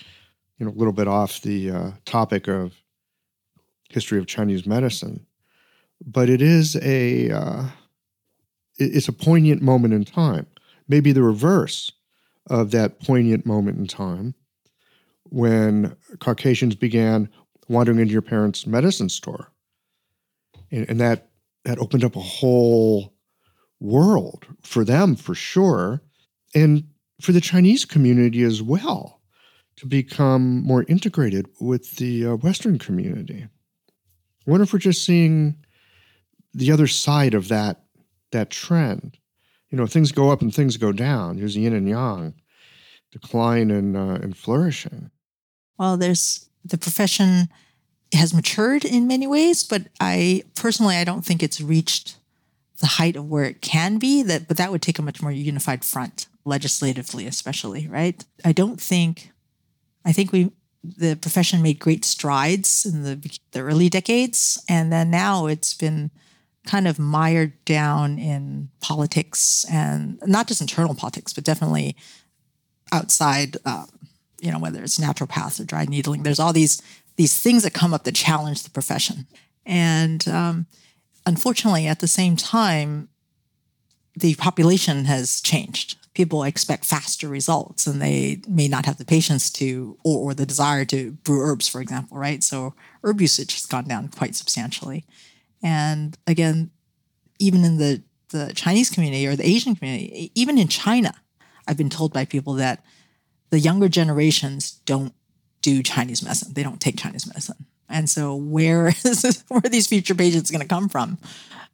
you know a little bit off the uh, topic of history of chinese medicine but it is a uh, it's a poignant moment in time maybe the reverse of that poignant moment in time when Caucasians began wandering into your parents' medicine store. And, and, that that opened up a whole world for them for sure. And for the Chinese community as well to become more integrated with the uh, Western community. I wonder if we're just seeing the other side of that that trend. You know, things go up and things go down. There's yin and yang, decline and uh, and flourishing well, there's the profession has matured in many ways, but I personally I don't think it's reached the height of where it can be. That but that would take a much more unified front, legislatively especially, right? I don't think I think we the profession made great strides in the the early decades, and then now it's been kind of mired down in politics and not just internal politics, but definitely outside um, you know, whether it's naturopaths or dry needling. There's all these these things that come up that challenge the profession. And um, unfortunately, at the same time, the population has changed. People expect faster results and they may not have the patience to or, or the desire to brew herbs, for example, right? So herb usage has gone down quite substantially. And again, even in the, the Chinese community or the Asian community, even in China, I've been told by people that the younger generations don't do Chinese medicine. They don't take Chinese medicine. And so where [LAUGHS] is where are these future patients going to come from?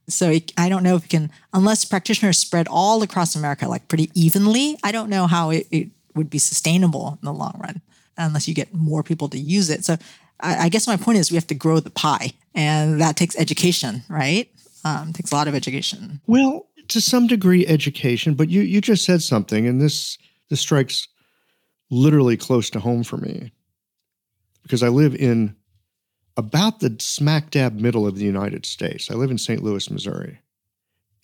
So I don't know if you can, unless practitioners spread all across America like pretty evenly. I don't know how it, it would be sustainable in the long run, unless you get more people to use it. So I, I guess my point is we have to grow the pie, and that takes education, right? Um, takes a lot of education. Well, to some degree, education. But you you just said something, and this this strikes literally close to home for me because I live in about the smack dab middle of the United States. I live in St. Louis, Missouri.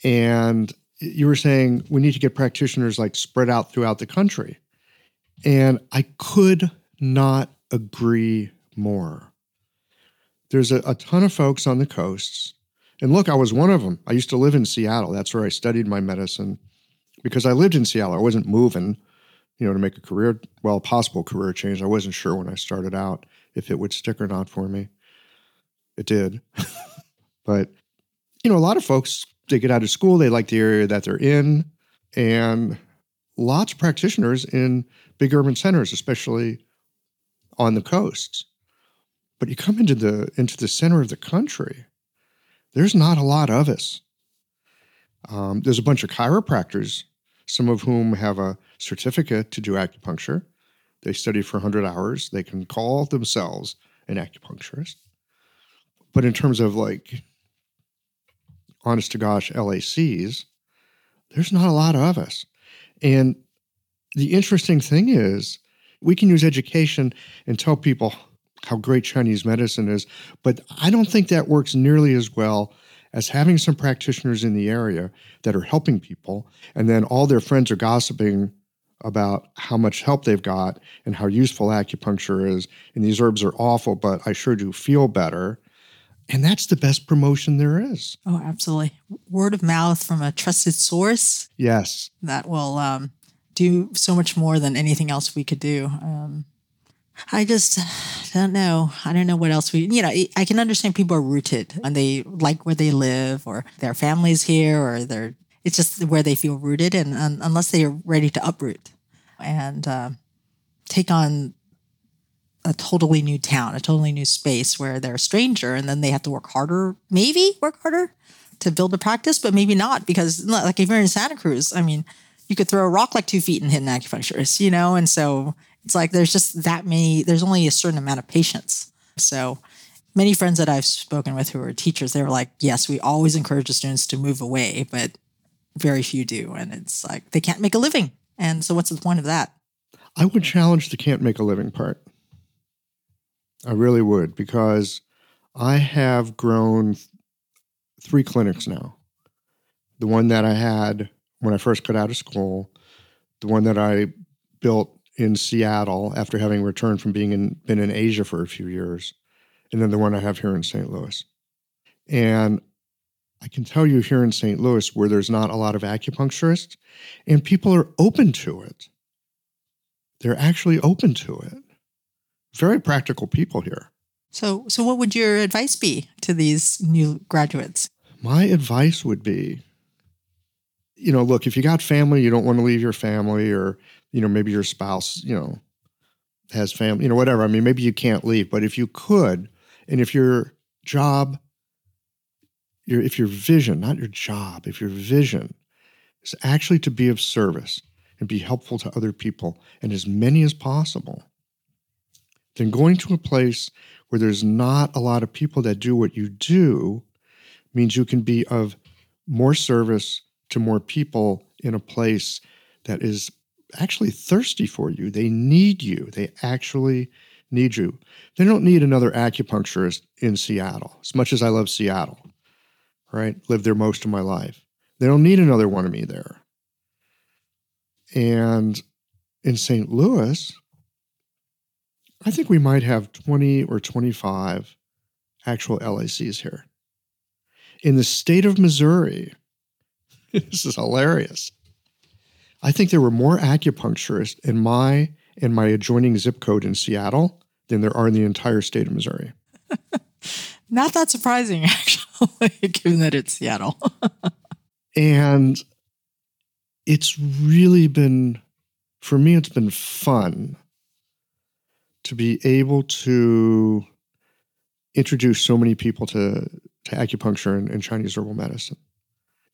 And you were saying we need to get practitioners like spread out throughout the country. And I could not agree more. There's a, a, ton of folks on the coasts. And look, I was one of them. I used to live in Seattle. That's where I studied my medicine because I lived in Seattle. I wasn't moving, you know, to make a career, well, possible career change. I wasn't sure when I started out if it would stick or not for me. It did. [LAUGHS] but, you know, a lot of folks, they get out of school, they like the area that they're in, and lots of practitioners in big urban centers, especially on the coasts. But you come into the into the center of the country, there's not a lot of us. Um, there's a bunch of chiropractors, some of whom have a certificate to do acupuncture. They study for 100 hours. They can call themselves an acupuncturist. But in terms of like honest to gosh LACs, there's not a lot of us. And the interesting thing is, we can use education and tell people how great Chinese medicine is, but I don't think that works nearly as well as having some practitioners in the area that are helping people, and then all their friends are gossiping about how much help they've got and how useful acupuncture is. And these herbs are awful, but I sure do feel better. And that's the best promotion there is. Oh, absolutely. Word of mouth from a trusted source. Yes. That will um, do so much more than anything else we could do. Um, I just don't know. I don't know what else we, you know, I can understand people are rooted and they like where they live or their families here or they're, it's just where they feel rooted. And um, unless they are ready to uproot and uh, take on a totally new town, a totally new space where they're a stranger and then they have to work harder, maybe work harder to build a practice, but maybe not because like if you're in Santa Cruz, I mean, you could throw a rock like two feet and hit an acupuncturist, you know? And so it's like there's just that many, there's only a certain amount of patients. So many friends that I've spoken with who are teachers, they were like, yes, we always encourage the students to move away, but very few do. And it's like they can't make a living. And so what's the point of that? I would challenge the can't make a living part. I really would because I have grown three clinics now. The one that I had when I first got out of school, the one that I built in Seattle after having returned from being in been in Asia for a few years, and then the one I have here in St. Louis. And I can tell you here in St. Louis where there's not a lot of acupuncturists and people are open to it. They're actually open to it very practical people here. So, so what would your advice be to these new graduates? My advice would be, you know, look, if you got family, you don't want to leave your family, or you know, maybe your spouse, you know, has family, you know, whatever. I mean, maybe you can't leave, but if you could, and if your job, your if your vision, not your job, if your vision is actually to be of service and be helpful to other people and as many as possible, then going to a place where there's not a lot of people that do what you do means you can be of more service to more people in a place that is actually thirsty for you. They need you. They actually need you. They don't need another acupuncturist in Seattle, as much as I love Seattle, right? Lived there most of my life. They don't need another one of me there. And in St. Louis, I think we might have 20 or 25 actual LACs here. In the state of Missouri, [LAUGHS] this is hilarious. I think there were more acupuncturists in my in my adjoining zip code in Seattle than there are in the entire state of Missouri. [LAUGHS] Not that surprising, [LAUGHS] actually, given that it's Seattle. and it's really been, for me, it's been fun to be able to introduce so many people to, to acupuncture and, and Chinese herbal medicine.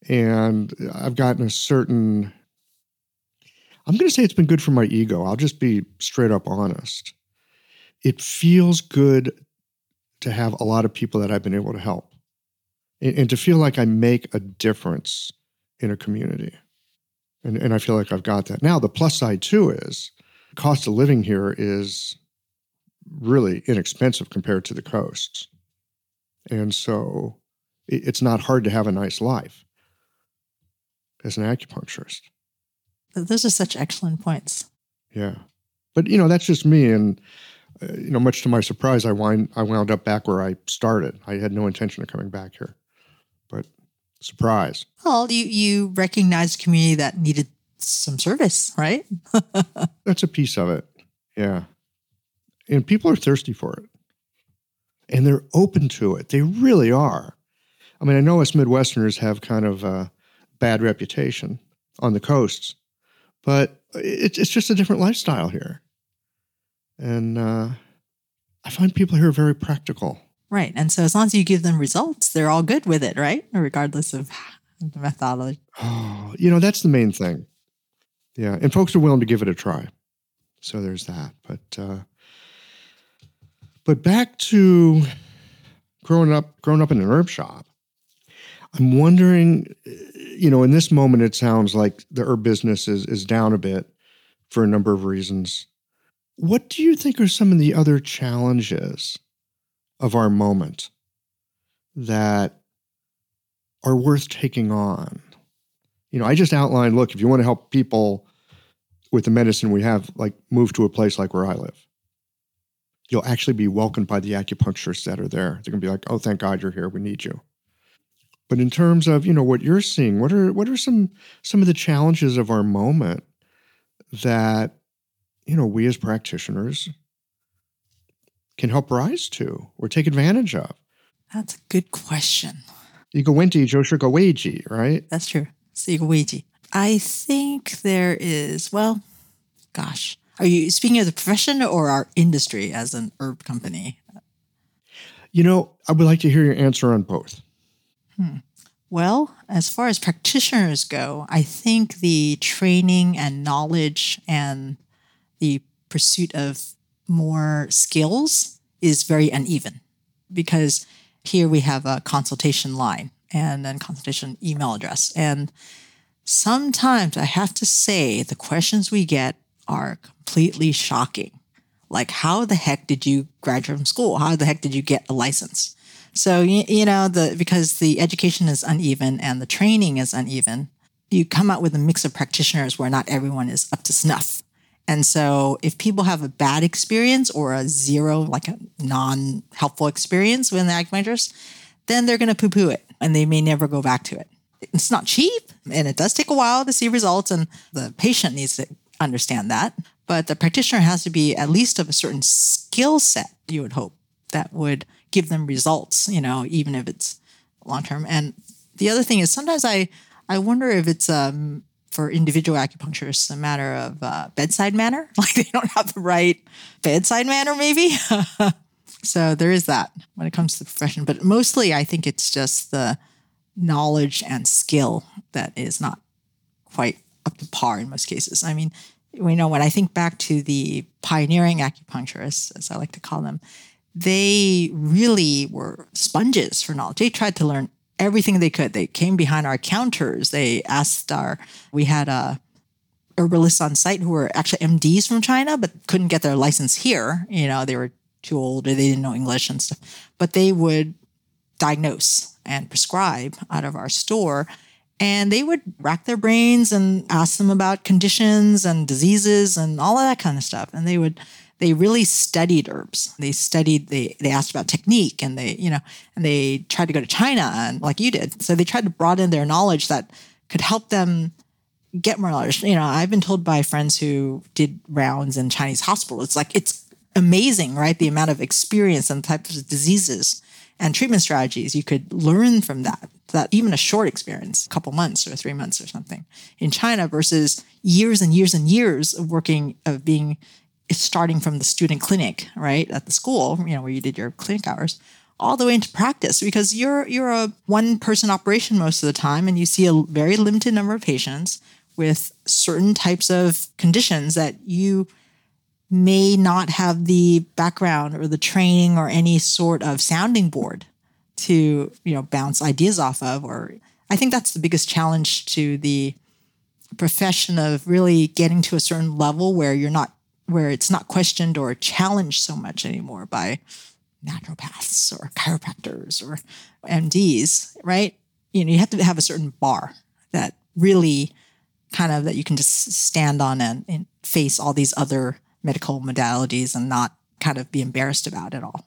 And I've gotten a certain I'm going to say it's been good for my ego. I'll just be straight up honest. It feels good to have a lot of people that I've been able to help and, and to feel like I make a difference in a community. And, and I feel like I've got that. Now, the plus side too is cost of living here is really inexpensive compared to the coasts. And so it's not hard to have a nice life as an acupuncturist. Those are such excellent points. Yeah. But, you know, that's just me. And, uh, you know, much to my surprise, I wind, I wound up back where I started. I had no intention of coming back here, but surprise. Well, you, you recognized a community that needed some service, right? [LAUGHS] that's a piece of it. Yeah. And people are thirsty for it. And they're open to it. They really are. I mean, I know us Midwesterners have kind of a bad reputation on the coasts but it, it's just a different lifestyle here. And uh, I find people here very practical. Right. And so as long as you give them results, they're all good with it, right? Regardless of [SIGHS] the methodology. Oh, you know, that's the main thing. Yeah. And folks are willing to give it a try. So there's that. But uh, but back to growing up growing up in an herb shop. I'm wondering uh, you know, in this moment, it sounds like the herb business is, is down a bit for a number of reasons. What do you think are some of the other challenges of our moment that are worth taking on? You know, I just outlined look, if you want to help people with the medicine we have, like move to a place like where I live. You'll actually be welcomed by the acupuncturists that are there. They're going to be like, oh, thank God you're here. We need you. But in terms of you know what you're seeing, what are what are some some of the challenges of our moment that you know we as practitioners can help rise to or take advantage of? That's a good question. Igawenti Joshikaweji, right? That's true. Igawenti. I think there is, well, gosh. Are you speaking of the profession or our industry as an herb company? You know, I would like to hear your answer on both. Hmm. Well, as far as practitioners go, I think the training and knowledge and the pursuit of more skills is very uneven because here we have a consultation line and then consultation email address. And sometimes I have to say the questions we get are completely shocking. Like, how the heck did you graduate from school? How the heck did you get a license? So you, you know the because the education is uneven and the training is uneven, you come out with a mix of practitioners where not everyone is up to snuff. And so if people have a bad experience or a zero, like a non-helpful experience with the acupuncturist, then they're going to poo-poo it and they may never go back to it. It's not cheap and it does take a while to see results and the patient needs to understand that. But the practitioner has to be at least of a certain skill set, you would hope, that would give them results, you know, even if it's long term. And the other thing is sometimes I, I wonder if it's um, for individual acupuncturists a matter of uh, bedside manner, [LAUGHS] like they don't have the right bedside manner, maybe. [LAUGHS] so there is that when it comes to the profession. But mostly, I think it's just the knowledge and skill that is not quite up to par in most cases. I mean, we know when I think back to the pioneering acupuncturists, as I like to call them, they really were sponges for knowledge. They tried to learn everything they could. They came behind our counters. They asked our, we had a herbalists on site who were actually MDs from China, but couldn't get their license here. You know, they were too old or they didn't know English and stuff. But they would diagnose and prescribe out of our store. And they would rack their brains and ask them about conditions and diseases and all of that kind of stuff. And they would they really studied herbs. They studied, they, they asked about technique and they, you know, and they tried to go to China and like you did. So they tried to broaden their knowledge that could help them get more knowledge. You know, I've been told by friends who did rounds in Chinese hospitals, it's like it's amazing, right? The amount of experience and types of diseases and treatment strategies you could learn from that. That even a short experience, a couple months or three months or something in China versus years and years and years of working, of being starting from the student clinic, right, at the school, you know, where you did your clinic hours, all the way into practice. Because you're you're a one person operation most of the time and you see a very limited number of patients with certain types of conditions that you may not have the background or the training or any sort of sounding board to you know bounce ideas off of or i think that's the biggest challenge to the profession of really getting to a certain level where you're not where it's not questioned or challenged so much anymore by naturopaths or chiropractors or mds right you know you have to have a certain bar that really kind of that you can just stand on and, and face all these other medical modalities and not kind of be embarrassed about it all.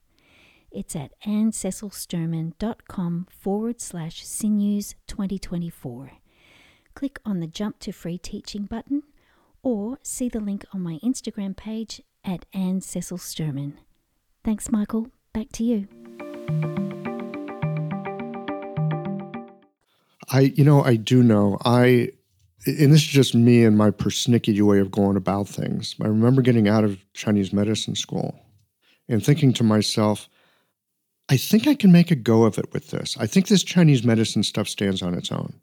It's at annececilsturman.com forward slash sinews 2024. Click on the Jump to Free Teaching button or see the link on my Instagram page at Anne Cecil Sturman. Thanks, Michael. Back to you. I, you know, I do know. I, and this is just me and my persnickety way of going about things. I remember getting out of Chinese medicine school and thinking to myself, I think I can make a go of it with this. I think this Chinese medicine stuff stands on its own.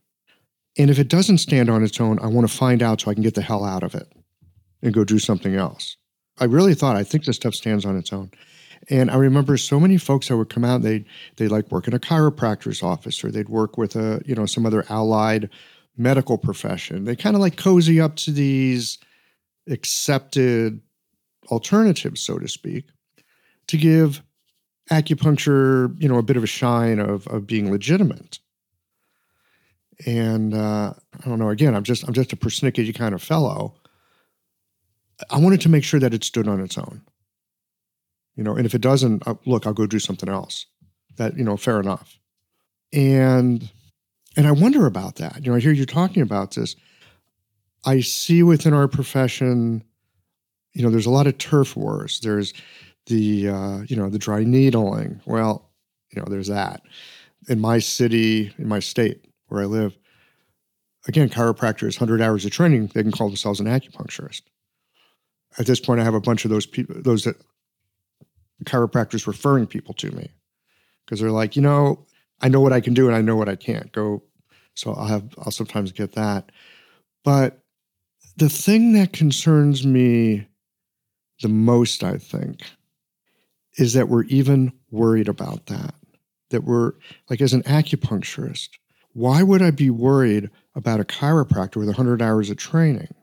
And if it doesn't stand on its own, I want to find out so I can get the hell out of it and go do something else. I really thought I think this stuff stands on its own. And I remember so many folks that would come out, they they like work in a chiropractor's office or they'd work with a, you know, some other allied medical profession. They kind of like cozy up to these accepted alternatives, so to speak, to give acupuncture, you know, a bit of a shine of of being legitimate. And uh, I don't know. Again, I'm just I'm just a persnickety kind of fellow. I wanted to make sure that it stood on its own you know and if it doesn't uh, look i'll go do something else that you know fair enough and and i wonder about that you know i hear you talking about this i see within our profession you know there's a lot of turf wars there's the uh, you know the dry needling well you know there's that in my city in my state where i live again chiropractors 100 hours of training they can call themselves an acupuncturist at this point i have a bunch of those people those that chiropractors referring people to me because they're like, you know, I know what I can do and I know what I can't. Go. So I'll have, I'll sometimes get that. But the thing that concerns me the most, I think, is that we're even worried about that. That we're like, as an acupuncturist, why would I be worried about a chiropractor with 100 hours of training?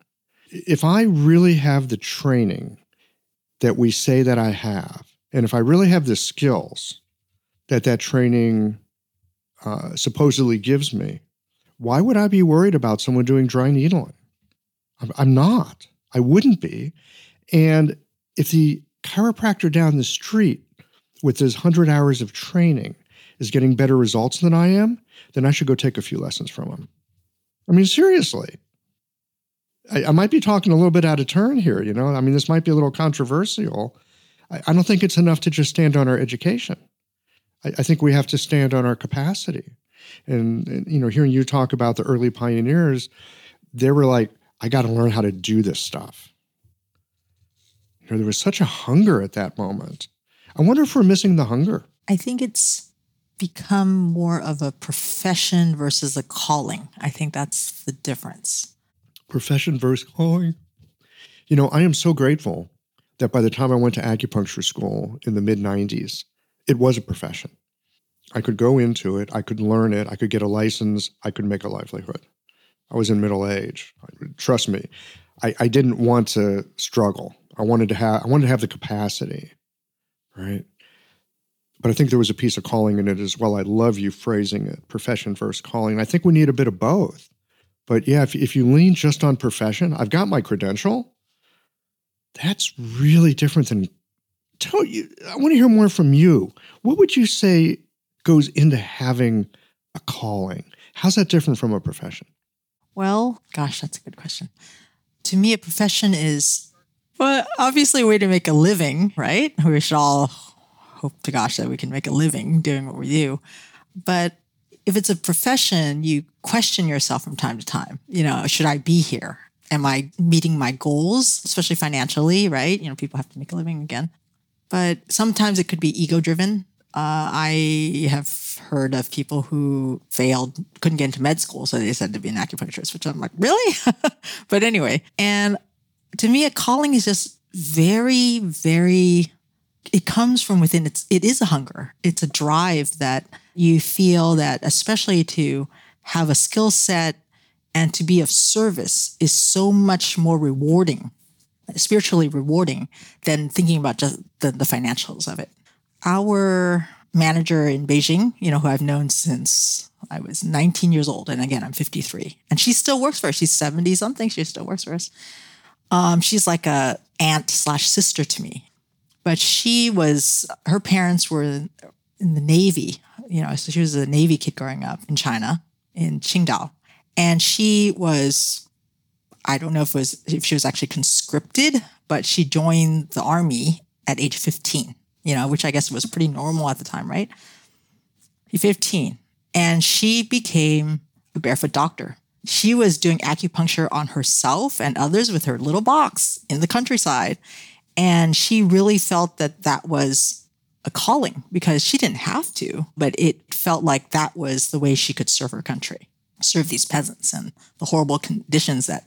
If I really have the training that we say that I have, and if I really have the skills that that training uh, supposedly gives me, why would I be worried about someone doing dry needling? I'm, I'm not. I wouldn't be. And if the chiropractor down the street with his 100 hours of training is getting better results than I am, then I should go take a few lessons from him. I mean, seriously. I, I, might be talking a little bit out of turn here, you know. I mean, this might be a little controversial, I, I don't think it's enough to just stand on our education. I, I think we have to stand on our capacity. And, and you know, hearing you talk about the early pioneers, they were like, I got to learn how to do this stuff. You know, there was such a hunger at that moment. I wonder if we're missing the hunger. I think it's become more of a profession versus a calling. I think that's the difference. Profession versus calling. You know, I am so grateful that by the time I went to acupuncture school in the mid 90s, it was a profession. I could go into it, I could learn it, I could get a license, I could make a livelihood. I was in middle age. Trust me, I, I didn't want to struggle. I wanted to have I wanted to have the capacity, right? But I think there was a piece of calling in it as well. I love you phrasing it, profession versus calling. I think we need a bit of both. But yeah, if, if you lean just on profession, I've got my credential. That's really different than tell you. I want to hear more from you. What would you say goes into having a calling? How's that different from a profession? Well, gosh, that's a good question. To me, a profession is, well, obviously a way to make a living, right? We should all hope to gosh that we can make a living doing what we do. But if it's a profession, you question yourself from time to time. You know, should I be here? Am I meeting my goals, especially financially, right? You know, people have to make a living again. But sometimes it could be ego driven. Uh, I have heard of people who failed, couldn't get into med school, so they said to be an acupuncturist, which I'm like, really? [LAUGHS] but anyway, and to me, a calling is just very, very. It comes from within. It's it is a hunger. It's a drive that you feel that, especially to have a skill set and to be of service, is so much more rewarding, spiritually rewarding, than thinking about just the, the financials of it our manager in Beijing, you know, who I've known since I was 19 years old. And again, I'm 53. And she still works for us. She's 70 something. She still works for us. Um, she's like a aunt slash sister to me. But she was, her parents were in the Navy, you know, so she was a Navy kid growing up in China, in Qingdao. And she was, I don't know if was, if she was actually conscripted, but she joined the army at age 15 you know, which I guess was pretty normal at the time, right? 15. And she became a barefoot doctor. She was doing acupuncture on herself and others with her little box in the countryside. And she really felt that that was a calling because she didn't have to, but it felt like that was the way she could serve her country, serve these peasants and the horrible conditions that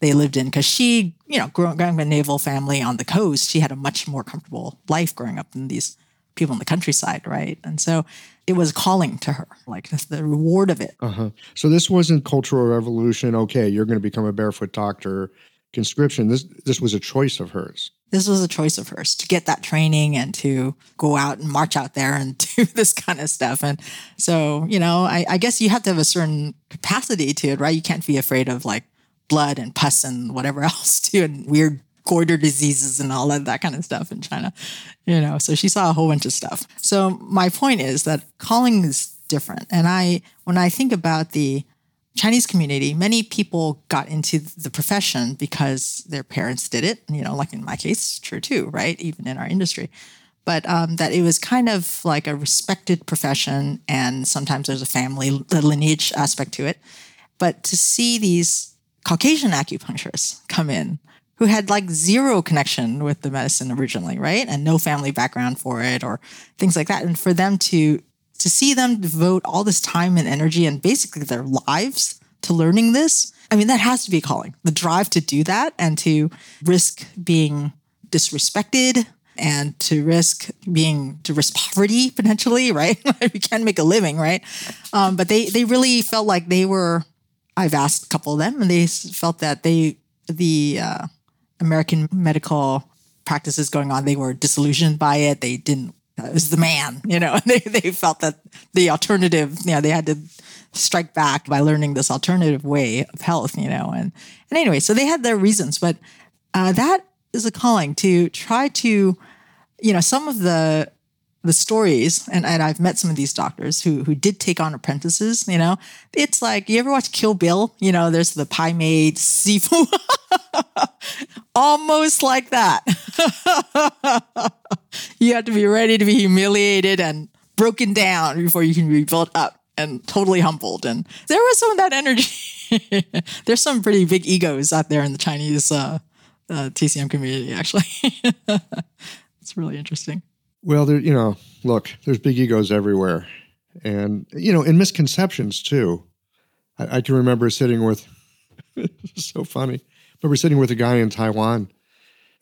they lived in because she, you know, growing up in a naval family on the coast, she had a much more comfortable life growing up than these people in the countryside, right? And so it was calling to her, like the reward of it. Uh-huh. So this wasn't cultural revolution. Okay, you're going to become a barefoot doctor. Conscription. This this was a choice of hers. This was a choice of hers to get that training and to go out and march out there and [LAUGHS] do this kind of stuff. And so, you know, I, I guess you have to have a certain capacity to it, right? You can't be afraid of like blood and pus and whatever [LAUGHS] else too, and weird goiter diseases and all of that kind of stuff in China, you know. So she saw a whole bunch of stuff. So my point is that calling is different. And I, when I think about the Chinese community, many people got into the profession because their parents did it. You know, like in my case, true too, right? Even in our industry. But um, that it was kind of like a respected profession, and sometimes there's a family lineage aspect to it. But to see these Caucasian acupuncturists come in who had like zero connection with the medicine originally, right? And no family background for it or things like that. And for them to to see them devote all this time and energy and basically their lives to learning this, I mean, that has to be calling. The drive to do that and to risk being disrespected and to risk being to risk poverty potentially, [LAUGHS] right? we can't make a living, right? Um, but they they really felt like they were I've asked a couple of them, and they felt that they the uh, American medical practices going on, they were disillusioned by it. They didn't. It was the man, you know. [LAUGHS] They they felt that the alternative, you know, they had to strike back by learning this alternative way of health, you know. And and anyway, so they had their reasons, but uh, that is a calling to try to, you know, some of the the stories, and, and I've met some of these doctors who who did take on apprentices. You know, it's like you ever watch Kill Bill? You know, there's the Pai Mei seafood, [LAUGHS] almost like that. [LAUGHS] you have to be ready to be humiliated and broken down before you can be built up. and totally humbled. And there was some of that energy. [LAUGHS] There's some pretty big egos out there in the Chinese uh, uh, TCM community, actually. it's really interesting. Well, there, you know, look, there's big egos everywhere, and you know, in misconceptions too. I, I can remember sitting with. [LAUGHS] so funny. I remember sitting with a guy in Taiwan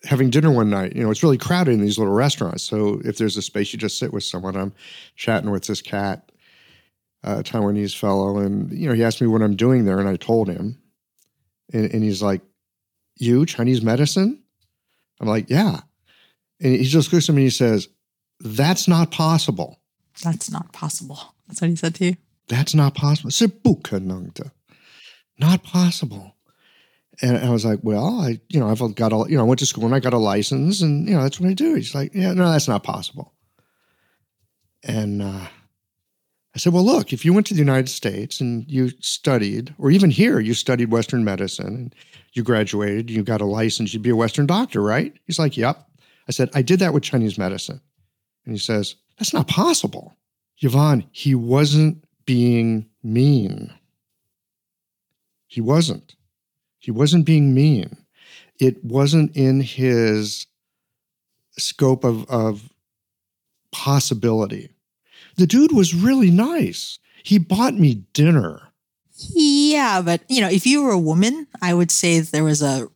having dinner one night. You know, it's really crowded in these little restaurants. So if there's a space, you just sit with someone. I'm chatting with this cat, a Taiwanese fellow, and you know, he asked me what I'm doing there, and I told him, and, and he's like, "You Chinese medicine?" I'm like, "Yeah," and he just looks at me and he says, "That's not possible." That's not possible. That's what he said to you. That's not possible. 是不可能的. Not possible. And I was like, well, I, you know, I've got a, you know, I went to school and I got a license and, you know, that's what I do. He's like, yeah, no, that's not possible. And uh, I said, well, look, if you went to the United States and you studied, or even here, you studied Western medicine and you graduated, you got a license, you'd be a Western doctor, right? He's like, yep. I said, I did that with Chinese medicine. And he says, that's not possible. Yvonne, he wasn't being mean. He wasn't. He wasn't being mean. It wasn't in his scope of, of possibility. The dude was really nice. He bought me dinner. Yeah, but you know, if you were a woman, I would say there was a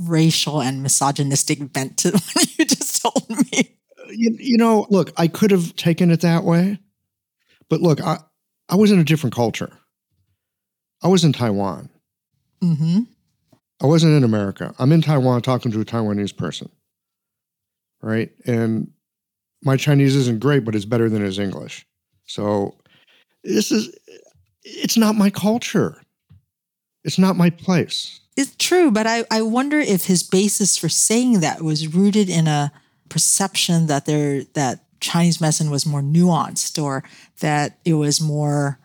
racial and misogynistic bent to [LAUGHS] what you just told me. You, you know, look, I could have taken it that way, but look, I, I was in a different culture. I was in Taiwan. Mm-hmm. I wasn't in America. I'm in Taiwan talking to a Taiwanese person. Right. And my Chinese isn't great, but it's better than his English. So this is, it's not my culture. It's not my place. It's true, but I, I wonder if his basis for saying that was rooted in a perception that there that Chinese medicine was more nuanced or that it was more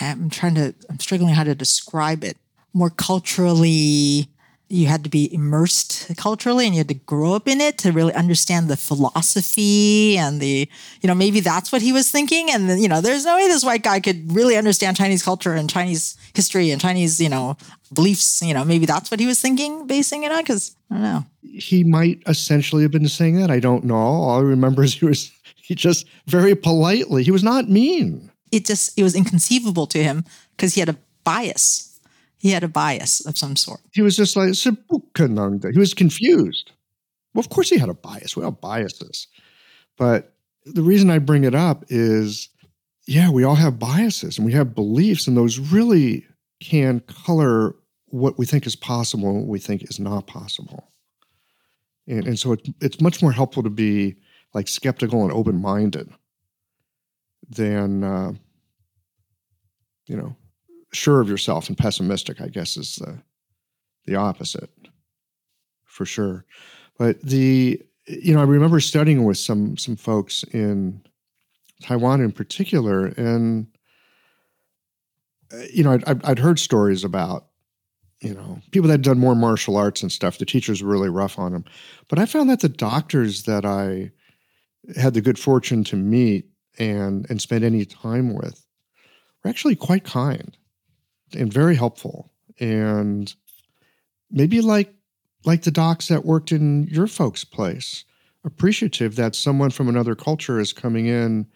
I'm trying to I'm struggling how to describe it more culturally you had to be immersed culturally and you had to grow up in it to really understand the philosophy and the you know maybe that's what he was thinking. And then you know there's no way this white guy could really understand chinese culture and chinese history and chinese you know beliefs. You know maybe that's what he was thinking basing it on because i don't know. He might essentially have been saying that. I don't know. All i remember is he was he just very politely he was not mean. It just it was inconceivable to him because he had a bias he had a bias of some sort. He was just like, he was confused. Well, of course he had a bias. We all biases. But the reason I bring it up is, yeah, we all have biases and we have beliefs, and those really can color what we think is possible and what we think is not possible. And, and so it, it's much more helpful to be like skeptical and open minded than, uh, you know, sure of yourself and pessimistic, I guess, is the the opposite for sure. But the you know, I remember studying with some some folks in Taiwan in particular, and uh, you know, I'd, I'd heard stories about you know people that had done more martial arts and stuff. The teachers were really rough on them, but I found that the doctors that I had the good fortune to meet and and spend any time with were actually quite kind and very helpful. And maybe like like the docs that worked in your folks' place, appreciative that someone from another culture is coming in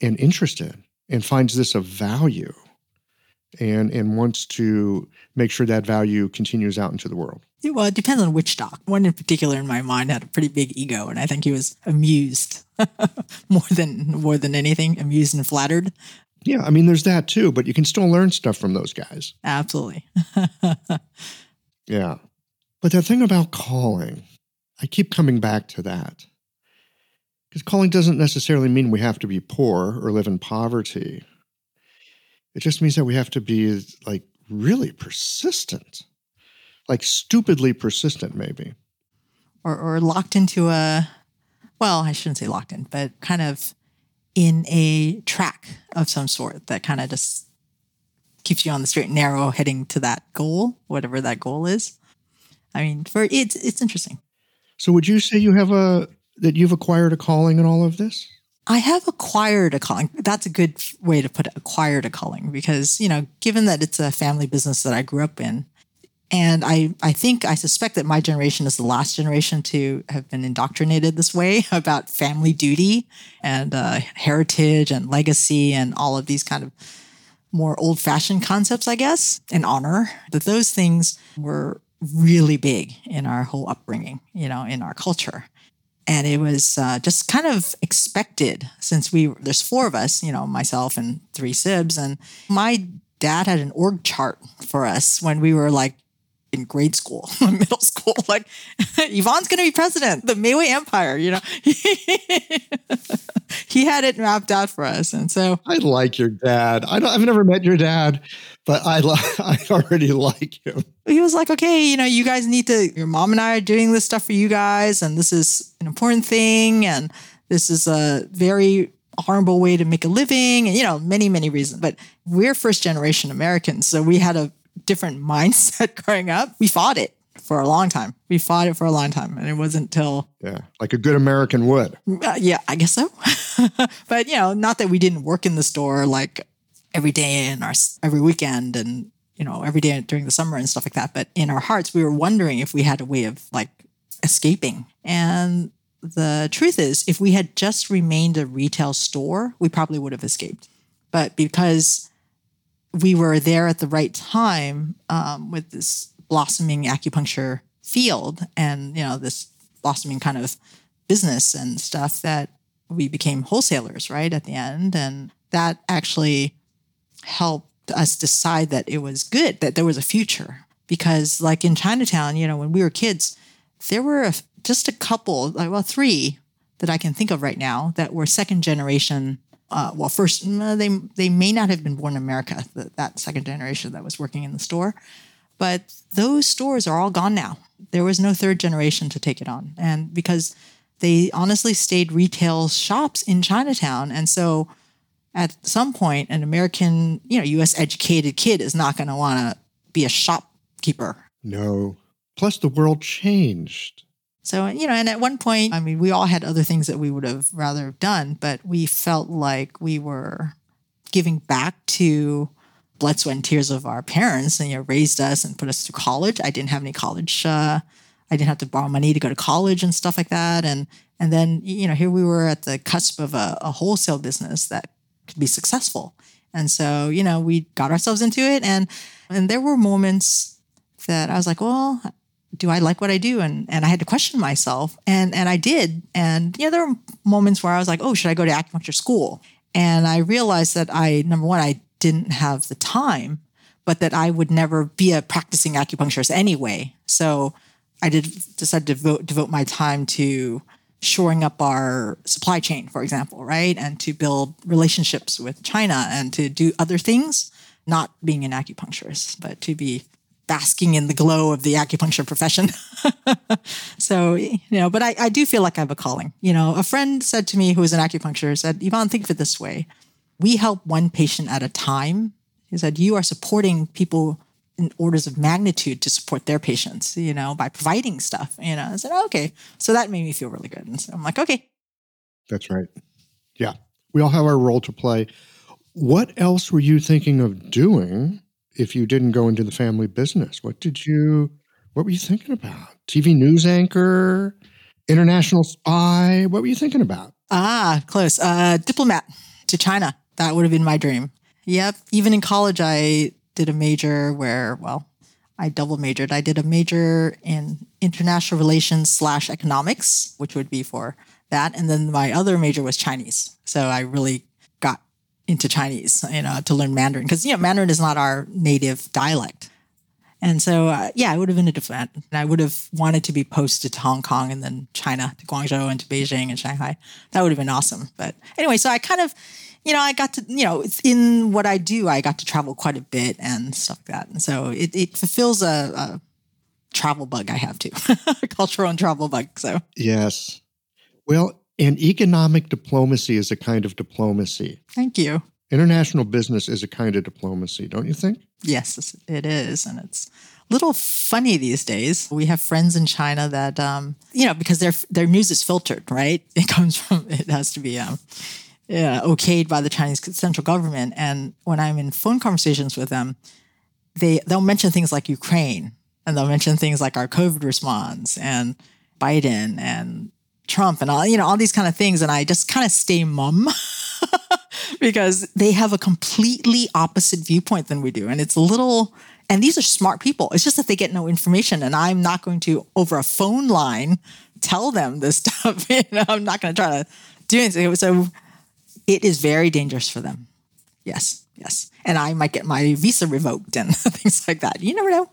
and interested and finds this of value and and wants to make sure that value continues out into the world. Yeah, well, it depends on which doc. One in particular in my mind had a pretty big ego, and I think he was amused [LAUGHS] more than more than anything, amused and flattered yeah, I mean, there's that too, but you can still learn stuff from those guys. Absolutely. [LAUGHS] yeah. But the thing about calling, I keep coming back to that. Because calling doesn't necessarily mean we have to be poor or live in poverty. It just means that we have to be like really persistent, like stupidly persistent, maybe. Or, or locked into a, well, I shouldn't say locked in, but kind of in a track of some sort that kind of just keeps you on the straight and narrow heading to that goal, whatever that goal is. I mean, for it's it's interesting. So would you say you have a that you've acquired a calling in all of this? I have acquired a calling. That's a good way to put it, acquired a calling, because, you know, given that it's a family business that I grew up in, and I, I think, I suspect that my generation is the last generation to have been indoctrinated this way [LAUGHS] about family duty and uh, heritage and legacy and all of these kind of more old fashioned concepts, I guess, and honor, that those things were really big in our whole upbringing, you know, in our culture. And it was uh, just kind of expected since we, there's four of us, you know, myself and three sibs. And my dad had an org chart for us when we were like in grade school, [LAUGHS] middle school, [LAUGHS] like Yvonne's going to be president, the Mayway Empire, you know. [LAUGHS] he had it mapped out for us. And so I like your dad. I don't, I've never met your dad, but I, I already like him. He was like, okay, you know, you guys need to, your mom and I are doing this stuff for you guys. And this is an important thing. And this is a very horrible way to make a living and you know many many reasons but we're first generation americans so we had a different [LAUGHS] mindset growing up. We fought it for a long time. We fought it for a long time, and it wasn't till yeah, like a good American would. Uh, yeah, I guess so. [LAUGHS] but you know, not that we didn't work in the store like every day and our every weekend and you know every day during the summer and stuff like that. But in our hearts, we were wondering if we had a way of like escaping. And the truth is, if we had just remained a retail store, we probably would have escaped. But because we were there at the right time um, with this blossoming acupuncture field and you know this blossoming kind of business and stuff that we became wholesalers right at the end. And that actually helped us decide that it was good that there was a future. Because like in chinatown you know when we were kids there were a, just a couple like well three that i can think of right now that were second generation uh, well, first mm, they they may not have been born in America, that, that second generation that was working in the store, but those stores are all gone now. There was no third generation to take it on, and because they honestly stayed retail shops in Chinatown, and so at some point, an American, you know, U.S. educated kid is not going to want to be a shopkeeper. No. Plus, the world changed. So, you know, and at one point, I mean, we all had other things that we would have rather have done, but we felt like we were giving back to blood, sweat, and tears of our parents and, you know, raised us and put us through college. I didn't have any college, uh, I didn't have to borrow money to go to college and stuff like that. And, and then, you know, here we were at the cusp of a, a wholesale business that could be successful. And so, you know, we got ourselves into it. And, and there were moments that I was like, well, do I like what I do? And and I had to question myself, and and I did. And you know, there were moments where I was like, oh, should I go to acupuncture school? And I realized that I number one, I didn't have the time, but that I would never be a practicing acupuncturist anyway. So I did decide to devote devote my time to shoring up our supply chain, for example, right, and to build relationships with China and to do other things, not being an acupuncturist, but to be basking in the glow of the acupuncture profession. [LAUGHS] so, you know, but I, I do feel like I have a calling. You know, a friend said to me who was an acupuncturist, said, Yvonne, think of it this way. We help one patient at a time. He said, you are supporting people in orders of magnitude to support their patients, you know, by providing stuff. You know, I said, oh, okay. So that made me feel really good. And so I'm like, okay. That's right. Yeah. We all have our role to play. What else were you thinking of doing if you didn't go into the family business? What did you, what were you thinking about? TV news anchor, international spy? What were you thinking about? Ah, close. Uh, diplomat to China. That would have been my dream. Yep. Even in college, I did a major where, well, I double majored. I did a major in international relations slash economics, which would be for that. And then my other major was Chinese. So I really into Chinese, you know, to learn Mandarin because you know Mandarin is not our native dialect. And so, uh, yeah, I would have been a different. And I would have wanted to be posted to Hong Kong and then China, to Guangzhou and to Beijing and Shanghai. That would have been awesome. But anyway, so I kind of, you know, I got to, you know, in what I do, I got to travel quite a bit and stuff like that. And so it, it fulfills a, a travel bug I have too, [LAUGHS] cultural and travel bug. So, yes. Well, and economic diplomacy is a kind of diplomacy. Thank you. International business is a kind of diplomacy, don't you think? Yes, it is. And it's a little funny these days. We have friends in China that, um, you know, because their their news is filtered, right? [LAUGHS] It comes from, it has to be um, yeah, okayed by the Chinese central government. And when I'm in phone conversations with them, they they'll mention things like Ukraine, and they'll mention things like our COVID response and Biden and Trump and all you know all these kind of things, and I just kind of stay mum. [LAUGHS] because they have a completely opposite viewpoint than we do. And it's little, and these are smart people. It's just that they get no information. And I'm not going to, over a phone line, tell them this [LAUGHS] stuff. you know, I'm not going to try to do anything. So it is very dangerous for them. Yes, yes. And I might get my visa revoked and [LAUGHS] things like that. You never know.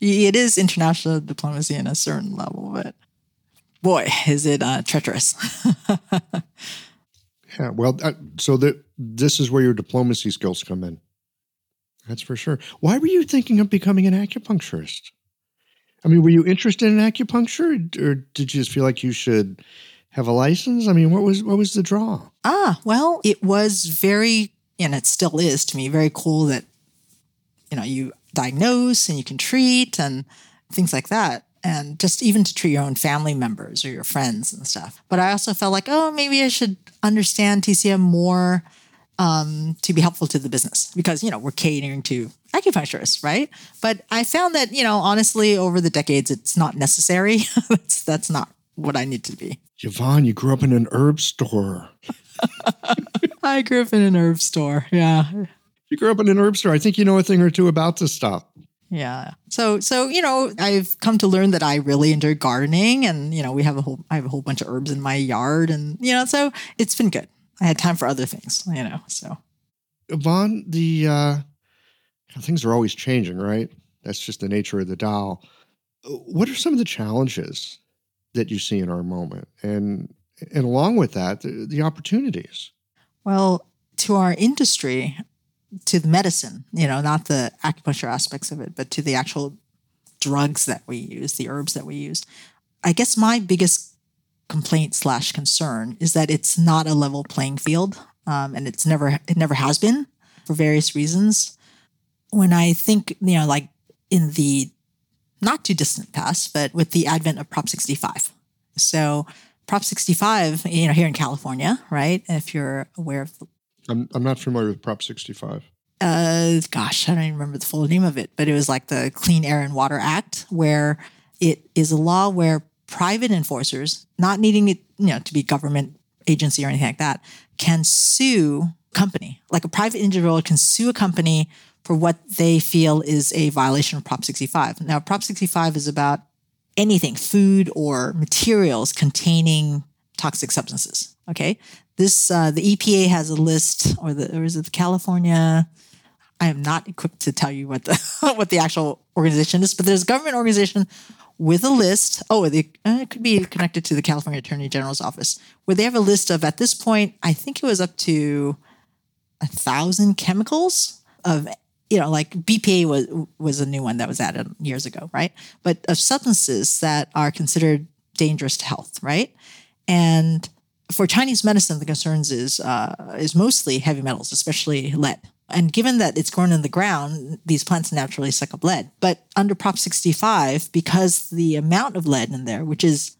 It is international diplomacy in a certain level, but boy, is it uh, treacherous. [LAUGHS] Yeah, well, uh, so that this is where your diplomacy skills come in. That's for sure. Why were you thinking of becoming an acupuncturist? I mean, were you interested in acupuncture, or did you just feel like you should have a license? I mean, what was what was the draw? Ah, well, it was very, and it still is to me, very cool that you know you diagnose and you can treat and things like that and just even to treat your own family members or your friends and stuff. But I also felt like, oh, maybe I should understand TCM more um, to be helpful to the business because, you know, we're catering to acupuncturists, right? But I found that, you know, honestly, over the decades, it's not necessary. [LAUGHS] that's, that's not what I need to be. Yvonne, you grew up in an herb store. [LAUGHS] I grew up in an herb store. Yeah. You grew up in an herb store. I think you know a thing or two about this stuff. Yeah. So so you know, I've come to learn that I really enjoy gardening and you know, we have a whole I have a whole bunch of herbs in my yard and you know, so it's been good. I had time for other things, you know. So Yvonne, the uh things are always changing, right? That's just the nature of the Tao. What are some of the challenges that you see in our moment? And and along with that, the, the opportunities? Well, to our industry, to the medicine, you know, not the acupuncture aspects of it, but to the actual drugs that we use, the herbs that we use. I guess my biggest complaint slash concern is that it's not a level playing field, um, and it's never it never has been for various reasons. When I think, you know, like in the not too distant past, but with the advent of Prop 65. So Prop 65, you know, here in California, right? If you're aware of I'm I'm not familiar with Prop 65. Uh, gosh, I don't even remember the full name of it, but it was like the Clean Air and Water Act, where it is a law where private enforcers, not needing it, you know, to be government agency or anything like that, can sue company. Like a private individual can sue a company for what they feel is a violation of Prop 65. Now, Prop 65 is about anything, food or materials containing toxic substances. Okay. This, uh, the EPA has a list, or the, or is it the California? I am not equipped to tell you what the [LAUGHS] what the actual organization is, but there's a government organization with a list. Oh, they, uh, it could be connected to the California Attorney General's office, where they have a list of at this point, I think it was up to a thousand chemicals of you know, like BPA was was a new one that was added years ago, right? But of substances that are considered dangerous to health, right? And for Chinese medicine, the concerns is uh, is mostly heavy metals, especially lead. And given that it's grown in the ground, these plants naturally suck up lead. But under Prop 65, because the amount of lead in there, which is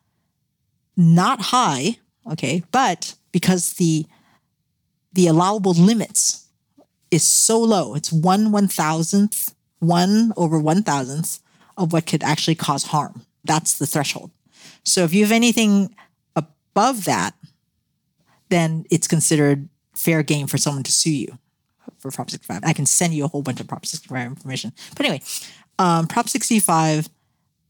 not high, okay, but because the the allowable limits is so low, it's one one thousandth, one over one thousandth of what could actually cause harm. That's the threshold. So if you have anything above that, then it's considered fair game for someone to sue you for Prop 65. I can send you a whole bunch of Prop 65 information. But anyway, um, Prop 65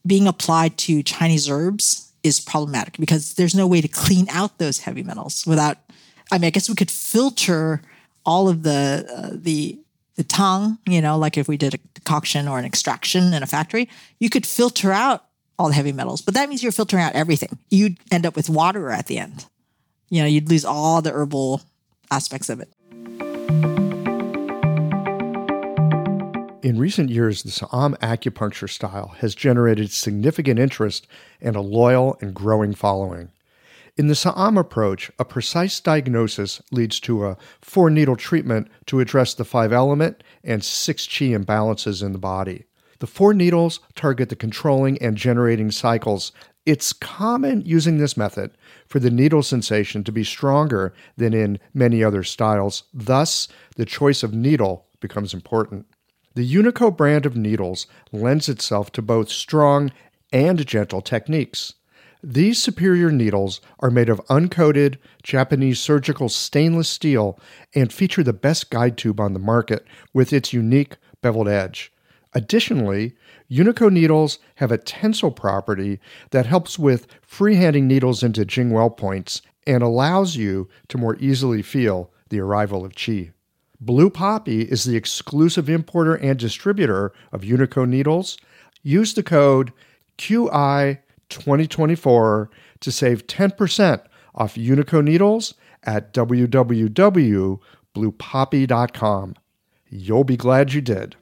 being applied to Chinese herbs is problematic because there's no way to clean out those heavy metals without. I mean, I guess we could filter all of the uh, the the tang, you know, like if we did a decoction or an extraction in a factory, you could filter out all the heavy metals, but that means you're filtering out everything. You'd end up with water at the end. You know, you'd lose all the herbal aspects of it. In recent years, the Sa'am acupuncture style has generated significant interest and a loyal and growing following. In the Sa'am approach, a precise diagnosis leads to a four needle treatment to address the five element and six chi imbalances in the body. The four needles target the controlling and generating cycles. It's common using this method for the needle sensation to be stronger than in many other styles. Thus, the choice of needle becomes important. The Unico brand of needles lends itself to both strong and gentle techniques. These superior needles are made of uncoated Japanese surgical stainless steel and feature the best guide tube on the market with its unique beveled edge. Additionally, Unico needles have a tensile property that helps with freehanding needles into Jingwell points and allows you to more easily feel the arrival of chi. Blue Poppy is the exclusive importer and distributor of Unico needles. Use the code QI2024 to save 10% off Unico needles at www.bluepoppy.com. You'll be glad you did.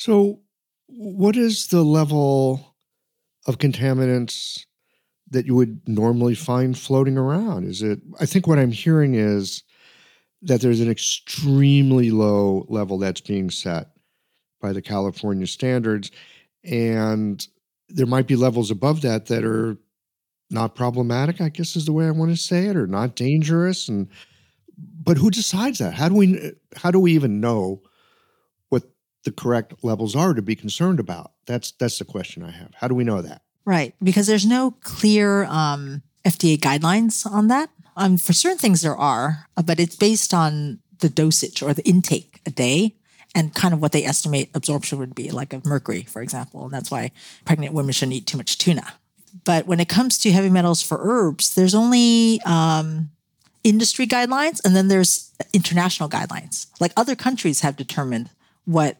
So, what is the level of contaminants that you would normally find floating around? Is it, I think what I'm hearing is that there's an extremely low level that's being set by the California standards. And there might be levels above that that are not problematic, I guess is the way I want to say it, or not dangerous. And but who decides that? How do we how do we even know the correct levels are to be concerned about? That's that's the question I have. How do we know that? Right, because there's no clear um, FDA guidelines on that. Um, for certain things there are, uh, but it's based on the dosage or the intake a day and kind of what they estimate absorption would be, like of mercury, for example. And that's why pregnant women shouldn't eat too much tuna. But when it comes to heavy metals for herbs, there's only um, industry guidelines and then there's international guidelines. Like other countries have determined what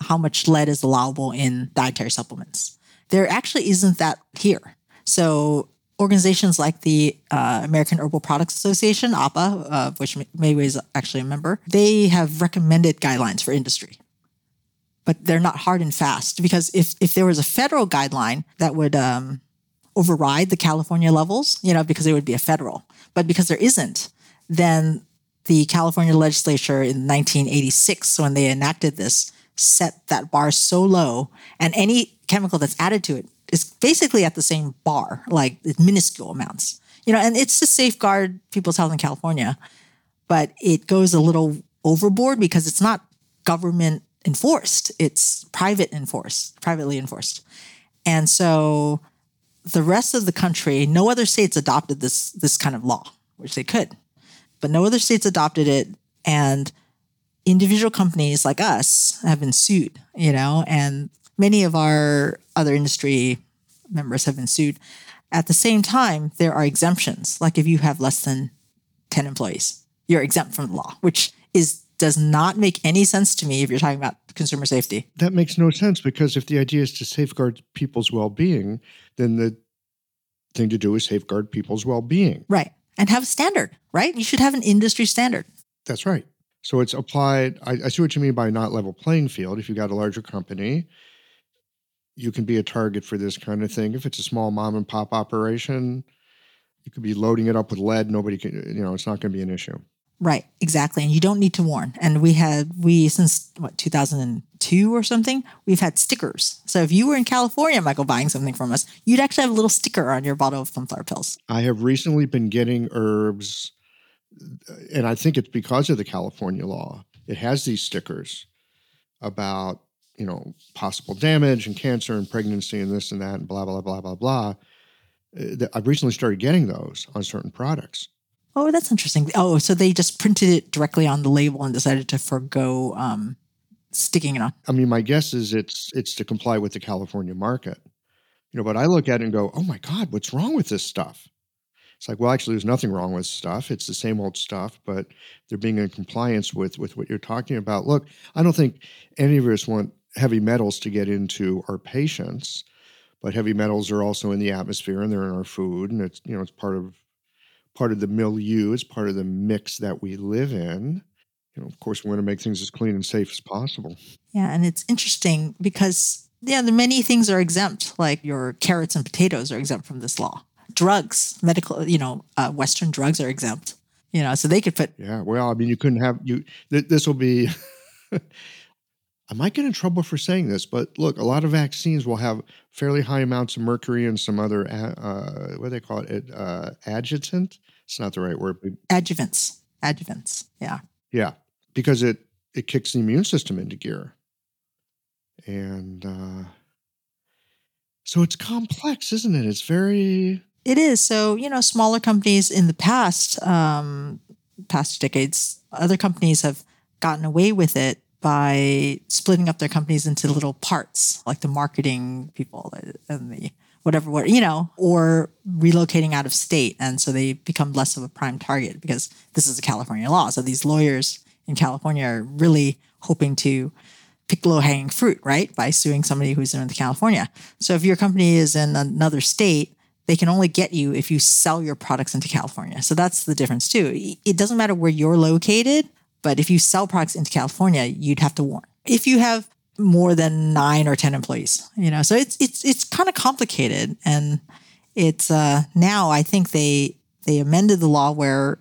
how much lead is allowable in dietary supplements. There actually isn't that here. So organizations like the uh, American Herbal Products Association, AHPA, uh, which Mayway is actually a member, they have recommended guidelines for industry. But they're not hard and fast because if, if there was a federal guideline that would um, override the California levels, you know, because it would be a federal. But because there isn't, then the California legislature in 1986, when they enacted this, set that bar so low, and any chemical that's added to it is basically at the same bar, like minuscule amounts. You know, and it's to safeguard people's health in California, but it goes a little overboard because it's not government enforced; it's private enforced, privately enforced, and so the rest of the country, no other states adopted this this kind of law, which they could, but no other states adopted it, and individual companies like us have been sued, you know, and many of our other industry members have been sued. At the same time, there are exemptions. Like if you have less than 10 employees, you're exempt from the law, which is does not make any sense to me if you're talking about consumer safety. That makes no sense because if the idea is to safeguard people's well-being, then the thing to do is safeguard people's well-being. Right. And have a standard, right? You should have an industry standard. That's right. So it's applied. I, I see what you mean by not level playing field. If you've got a larger company, you can be a target for this kind of thing. If it's a small mom and pop operation, you could be loading it up with lead. Nobody can, you know, it's not going to be an issue. Right, exactly. And you don't need to warn. And we had, we, since what, 2002 or something, we've had stickers. So if you were in California, Michael, buying something from us, you'd actually have a little sticker on your bottle of sunflower pills. I have recently been getting herbs, and I think it's because of the California law. It has these stickers about, you know, possible damage and cancer and pregnancy and this and that and blah, blah, blah, blah, blah. Uh, I've recently started getting those on certain products. Oh, that's interesting. Oh, so they just printed it directly on the label and decided to forego um, sticking it on. I mean, my guess is it's it's to comply with the California market. You know, but I look at it and go, "Oh my God, what's wrong with this stuff?" It's like, well, actually, there's nothing wrong with stuff. It's the same old stuff, but they're being in compliance with with what you're talking about. Look, I don't think any of us want heavy metals to get into our patients, but heavy metals are also in the atmosphere and they're in our food, and it's you know it's part of part of the milieu, it's part of the mix that we live in. You know, of course, we want to make things as clean and safe as possible. Yeah, and it's interesting because yeah, the many things are exempt, like your carrots and potatoes are exempt from this law. Drugs, medical, you know, uh, Western drugs are exempt. You know, so they could put Yeah. Well, I mean, you couldn't have you. Th- this will be. [LAUGHS] I might get in trouble for saying this, but look, a lot of vaccines will have fairly high amounts of mercury and some other uh, what do they call it? Uh, adjutant. It's not the right word. Adjuvants. Adjuvants. Yeah. yeah, because it it kicks the immune system into gear, and uh, so it's complex, isn't it? It's very It is. So, you know, smaller companies in the past, um, past decades, other companies have gotten away with it by splitting up their companies into little parts, like the marketing people and the whatever, what, you know, or relocating out of state. And so they become less of a prime target because this is a California law. So these lawyers in California are really hoping to pick low hanging fruit, right? By suing somebody who's in California. So if your company is in another state, they can only get you if you sell your products into California. So that's the difference too. It doesn't matter where you're located, but if you sell products into California, you'd have to warn. If you have more than nine or ten employees, you know, so it's it's it's kind of complicated, and it's uh, now I think they they amended the law where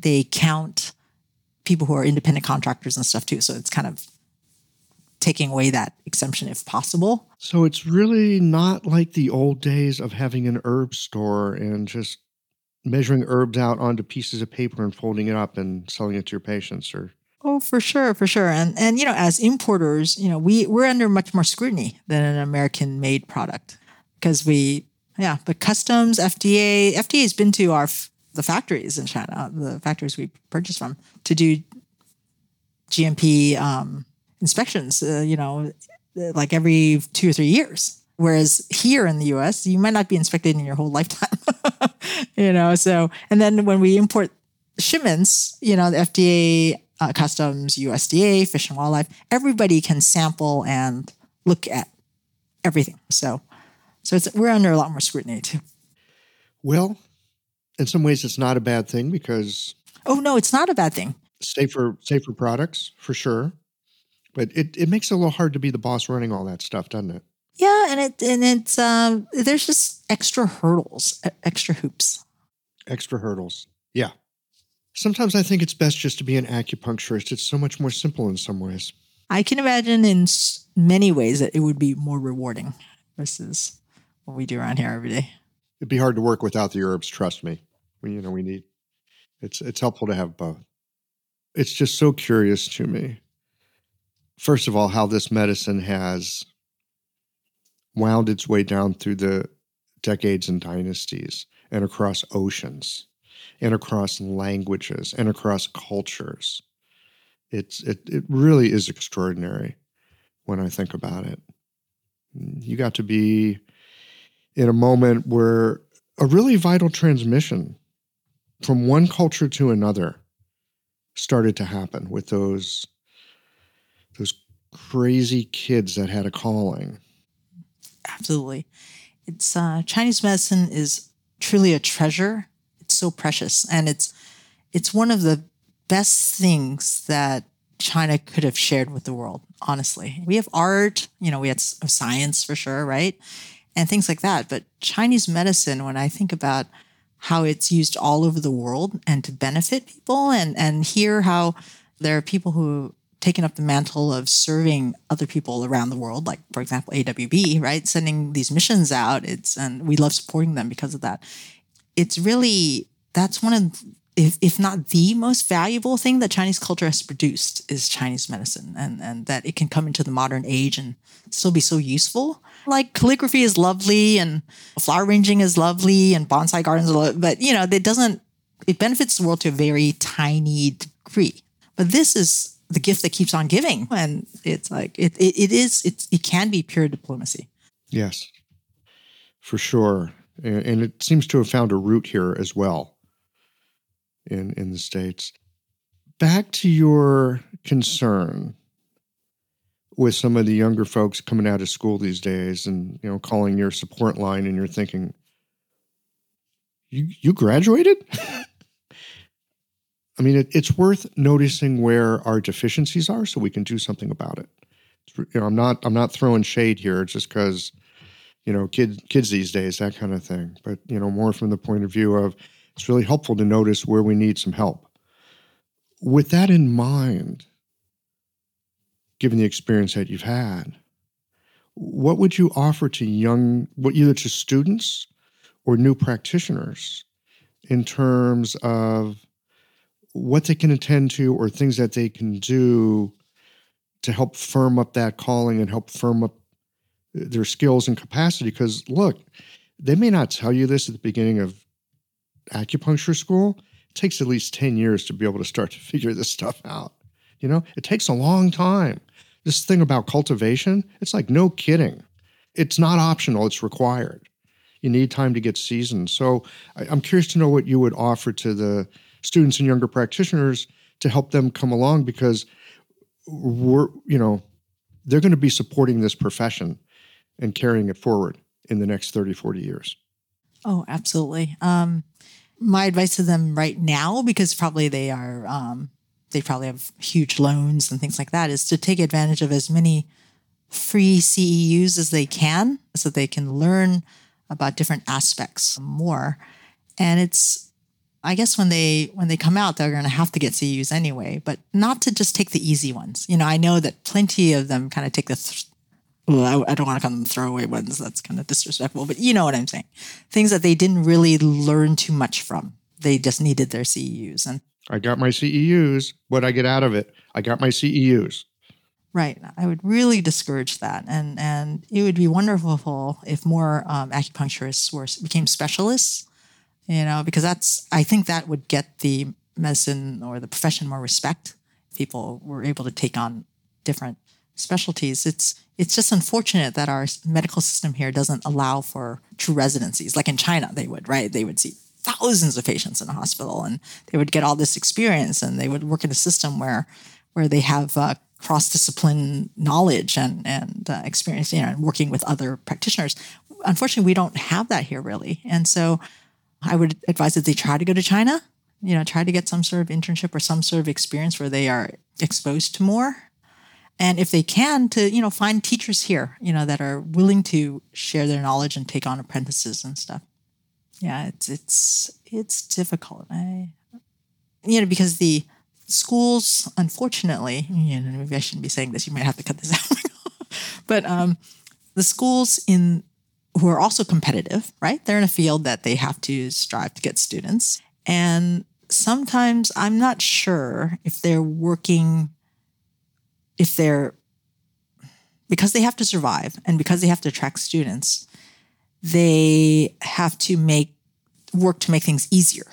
they count people who are independent contractors and stuff too. So it's kind of taking away that exemption if possible. So it's really not like the old days of having an herb store and just measuring herbs out onto pieces of paper and folding it up and selling it to your patients or Oh, for sure, for sure. And and you know, as importers, you know, we we're under much more scrutiny than an American made product because we yeah, but customs, FDA, FDA has been to our the factories in China, the factories we purchase from to do GMP um, inspections, uh, you know, like every two or three years. Whereas here in the US, you might not be inspected in your whole lifetime, [LAUGHS] you know. So, and then when we import shipments, you know, the FDA, uh, customs, USDA, Fish and Wildlife, everybody can sample and look at everything. So, so it's, we're under a lot more scrutiny too. Well, in some ways, it's not a bad thing because Oh no, it's not a bad thing. safer safer products for sure. But it, it makes it a little hard to be the boss running all that stuff, doesn't it? Yeah, and it and it's um, there's just extra hurdles, extra hoops. Extra hurdles. Yeah. Sometimes I think it's best just to be an acupuncturist. It's so much more simple in some ways. I can imagine in many ways that it would be more rewarding versus what we do around here every day. It'd be hard to work without the herbs, trust me. We, you know, we need it's it's helpful to have both. It's just so curious to me. First of all, how this medicine has wound its way down through the decades and dynasties and across oceans and across languages and across cultures. It's it it really is extraordinary when I think about it. You got to be in a moment where a really vital transmission from one culture to another started to happen with those crazy kids that had a calling. Absolutely, it's uh, Chinese medicine is truly a treasure. It's so precious, and it's it's one of the best things that China could have shared with the world. Honestly, we have art, you know, we had science for sure, right, and things like that. But Chinese medicine, when I think about how it's used all over the world and to benefit people, and and hear how there are people who taken up the mantle of serving other people around the world, like for example AWB, right, sending these missions out. It's and we love supporting them because of that. It's really that's one of if, if not the most valuable thing that Chinese culture has produced is Chinese medicine and, and that it can come into the modern age and still be so useful. Like calligraphy is lovely and flower arranging is lovely and bonsai gardens, are lo- but you know, it doesn't, it benefits the world to a very tiny degree. But this is the gift that keeps on giving. And it's like, it, it, it is, it, it can be pure diplomacy. Yes, for sure. And, and it seems to have found a root here as well in, in the States. Back to your concern with some of the younger folks coming out of school these days and you know calling your support line and you're thinking you you graduated [LAUGHS] i mean it, it's worth noticing where our deficiencies are so we can do something about it you know i'm not i'm not throwing shade here just because you know kids kids these days that kind of thing but you know more from the point of view of it's really helpful to notice where we need some help. With that in mind, given the experience that you've had, what would you offer to young, what either to students or new practitioners in terms of what they can attend to or things that they can do to help firm up that calling and help firm up their skills and capacity? Because look, they may not tell you this at the beginning of acupuncture school. It takes at least 10 years to be able to start to [LAUGHS] figure this stuff out. You know, it takes a long time. This thing about cultivation, it's like no kidding. It's not optional, it's required. You need time to get seasoned. So I, I'm curious to know what you would offer to the students and younger practitioners to help them come along because we're, you know, they're going to be supporting this profession and carrying it forward in the next 30, 40 years. Oh, absolutely. Um, my advice to them right now, because probably they are, um, they probably have huge loans and things like that, is to take advantage of as many free CEUs as they can so they can learn about different aspects more. And it's, I guess when they when they come out, they're going to have to get CEUs anyway, but not to just take the easy ones. You know, I know that plenty of them kind of take the th- well, I, I don't want to call them throwaway ones. That's kind of disrespectful, but you know what I'm saying. Things that they didn't really learn too much from. They just needed their CEUs. And I got my CEUs. What I get out of it? I got my CEUs. Right. I would really discourage that, and and it would be wonderful if more um, acupuncturists were became specialists. You know, because that's I think that would get the medicine or the profession more respect. People were able to take on different specialties. It's it's just unfortunate that our medical system here doesn't allow for true residencies. Like in China, they would right. They would see thousands of patients in a hospital, and they would get all this experience, and they would work in a system where where they have uh, cross discipline knowledge and and uh, experience, you know, and working with other practitioners. Unfortunately, we don't have that here really, and so I would advise that they try to go to China. You know, try to get some sort of internship or some sort of experience where they are exposed to more. And if they can to you know find teachers here you know that are willing to share their knowledge and take on apprentices and stuff. Yeah it's it's it's difficult. I, you know because the schools unfortunately you know maybe i shouldn't be saying this you might have to cut this [LAUGHS] out. But um the schools in who are also competitive right they're in a field that they have to strive to get students and sometimes i'm not sure if they're working if they're because they have to survive and because they have to attract students, they have to make work to make things easier.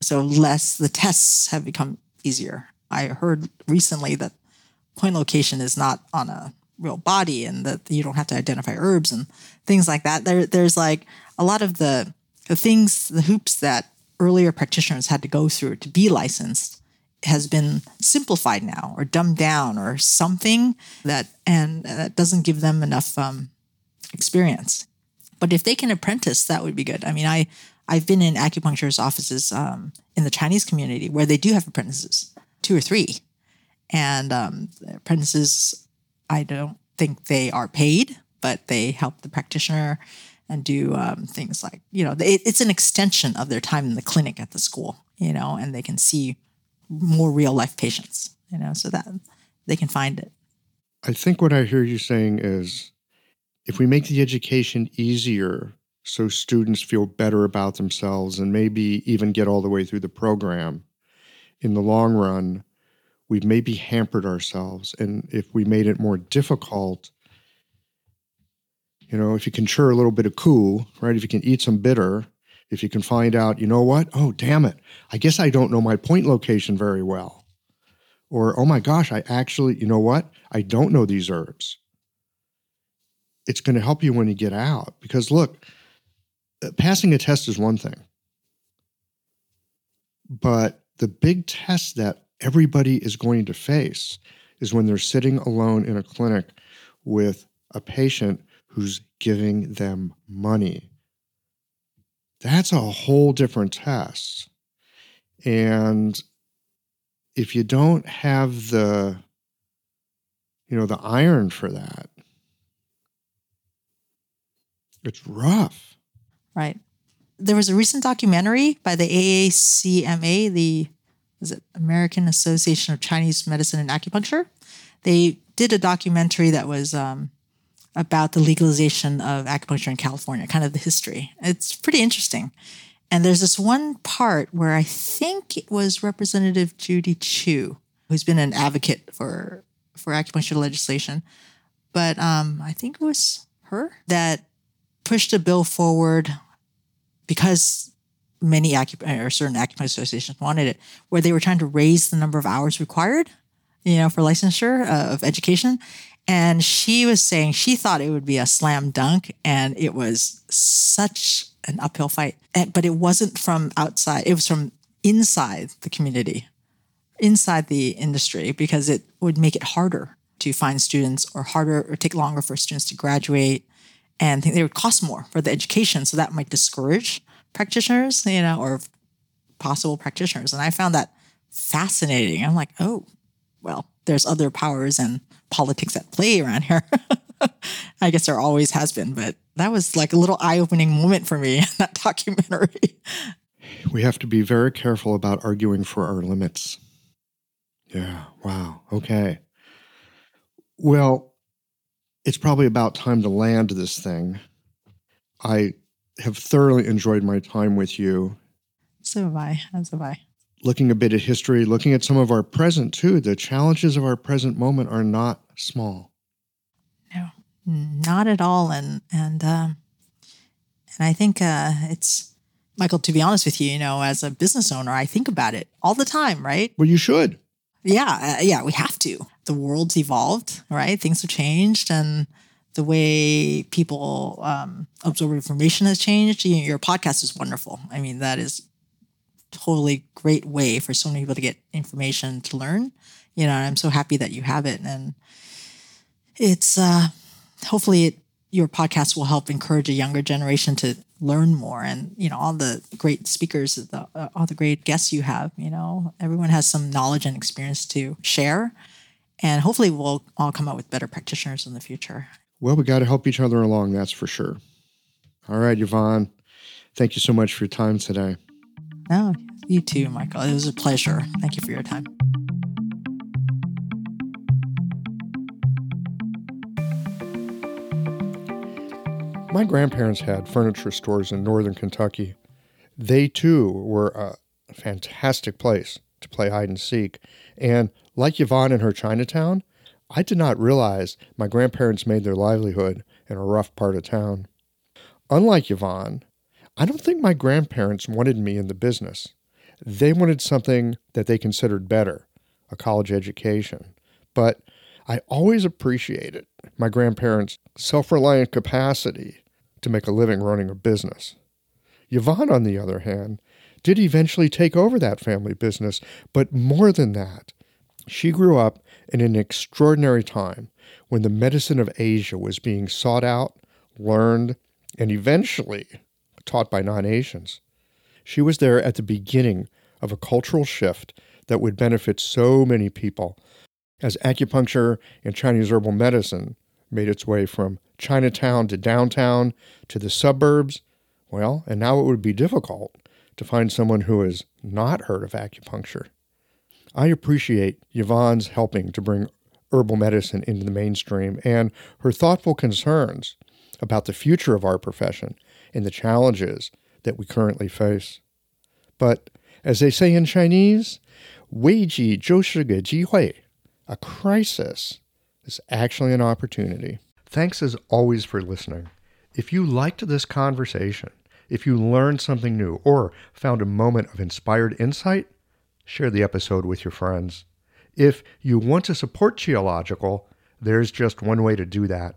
So less the tests have become easier. I heard recently that point location is not on a real body and that you don't have to identify herbs and things like that. There, there's like a lot of the, the things, the hoops that earlier practitioners had to go through to be licensed has been simplified now or dumbed down or something that and that doesn't give them enough um, experience. But if they can apprentice that would be good. I mean i i've been in acupuncturist offices um, in the chinese community where they do have apprentices two or three. And um, apprentices i don't think they are paid but they help the practitioner and do um, things like you know it, it's an extension of their time in the clinic at the school you know and they can see more real life patients, you know, so that they can find it. I think what I hear you saying is if we make the education easier so students feel better about themselves and maybe even get all the way through the program, in the long run, we've maybe hampered ourselves. And if we made it more difficult, you know, if you can cure a little bit of cool, right? If you can eat some bitter, if you can find out, you know what? Oh, damn it. I guess I don't know my point location very well. Or, oh my gosh, I actually, you know what? I don't know these herbs. It's going to help you when you get out. Because look, uh, passing a test is one thing. But the big test that everybody is going to face is when they're sitting alone in a clinic with a patient who's giving them money that's a whole different test. And if you don't have the, you know, the iron for that, it's rough. Right. there was a recent documentary by the AACMA, the is it American Association of Chinese Medicine and Acupuncture. They did a documentary that was um, about the legalization of acupuncture in California, kind of the history. It's pretty interesting. And there's this one part where I think it was Representative Judy Chu, who's been an advocate for for acupuncture legislation, but um, I think it was her that pushed a bill forward because many acupuncture or certain acupuncture associations wanted it, where they were trying to raise the number of hours required, you know, for licensure uh, of education. And she was saying she thought it would be a slam dunk, and it was such an uphill fight. And, but it wasn't from outside; it was from inside the community, inside the industry, because it would make it harder to find students, or harder, or take longer for students to graduate, and they would cost more for the education. So that might discourage practitioners, you know, or possible practitioners. And I found that fascinating. I'm like, oh, well, there's other powers and politics at play around here. [LAUGHS] I guess there always has been, but that was like a little eye opening moment for me [LAUGHS] in that documentary. We have to be very careful about arguing for our limits. Yeah, wow. Okay. Well, it's probably about time to land this thing. I have thoroughly enjoyed my time with you. So have I. As have I. Looking a bit at history, looking at some of our present too. The challenges of our present moment are not small. No, not at all. And and um, and I think uh, it's Michael. To be honest with you, you know, as a business owner, I think about it all the time. Right? Well, you should. Yeah, uh, yeah. We have to. The world's evolved, right? Things have changed, and the way people um, absorb information has changed. Your podcast is wonderful. I mean, that is totally great way for so many people to get information to learn. You know, I'm so happy that you have it, and it's uh, hopefully it, your podcast will help encourage a younger generation to learn more. And you know, all the great speakers, the, uh, all the great guests you have. You know, everyone has some knowledge and experience to share. And hopefully, we'll all come out with better practitioners in the future. Well, we got to help each other along, that's for sure. All right, Yvonne, thank you so much for your time today. No, you too, Michael. It was a pleasure. Thank you for your time. My grandparents had furniture stores in northern Kentucky. They too were a fantastic place to play hide and seek. And like Yvonne in her Chinatown, I did not realize my grandparents made their livelihood in a rough part of town. Unlike Yvonne, I don't think my grandparents wanted me in the business. They wanted something that they considered better, a college education. But I always appreciated my grandparents' self reliant capacity to make a living running a business. Yvonne, on the other hand, did eventually take over that family business, but more than that, she grew up in an extraordinary time when the medicine of Asia was being sought out, learned, and eventually taught by non Asians. She was there at the beginning of a cultural shift that would benefit so many people as acupuncture and Chinese herbal medicine made its way from Chinatown to downtown to the suburbs. Well, and now it would be difficult to find someone who has not heard of acupuncture. I appreciate Yvonne's helping to bring herbal medicine into the mainstream and her thoughtful concerns about the future of our profession and the challenges that we currently face. But as they say in Chinese, 危机就是个机会. A crisis is actually an opportunity. Thanks as always for listening. If you liked this conversation, if you learned something new, or found a moment of inspired insight, share the episode with your friends. If you want to support Qiological, there's just one way to do that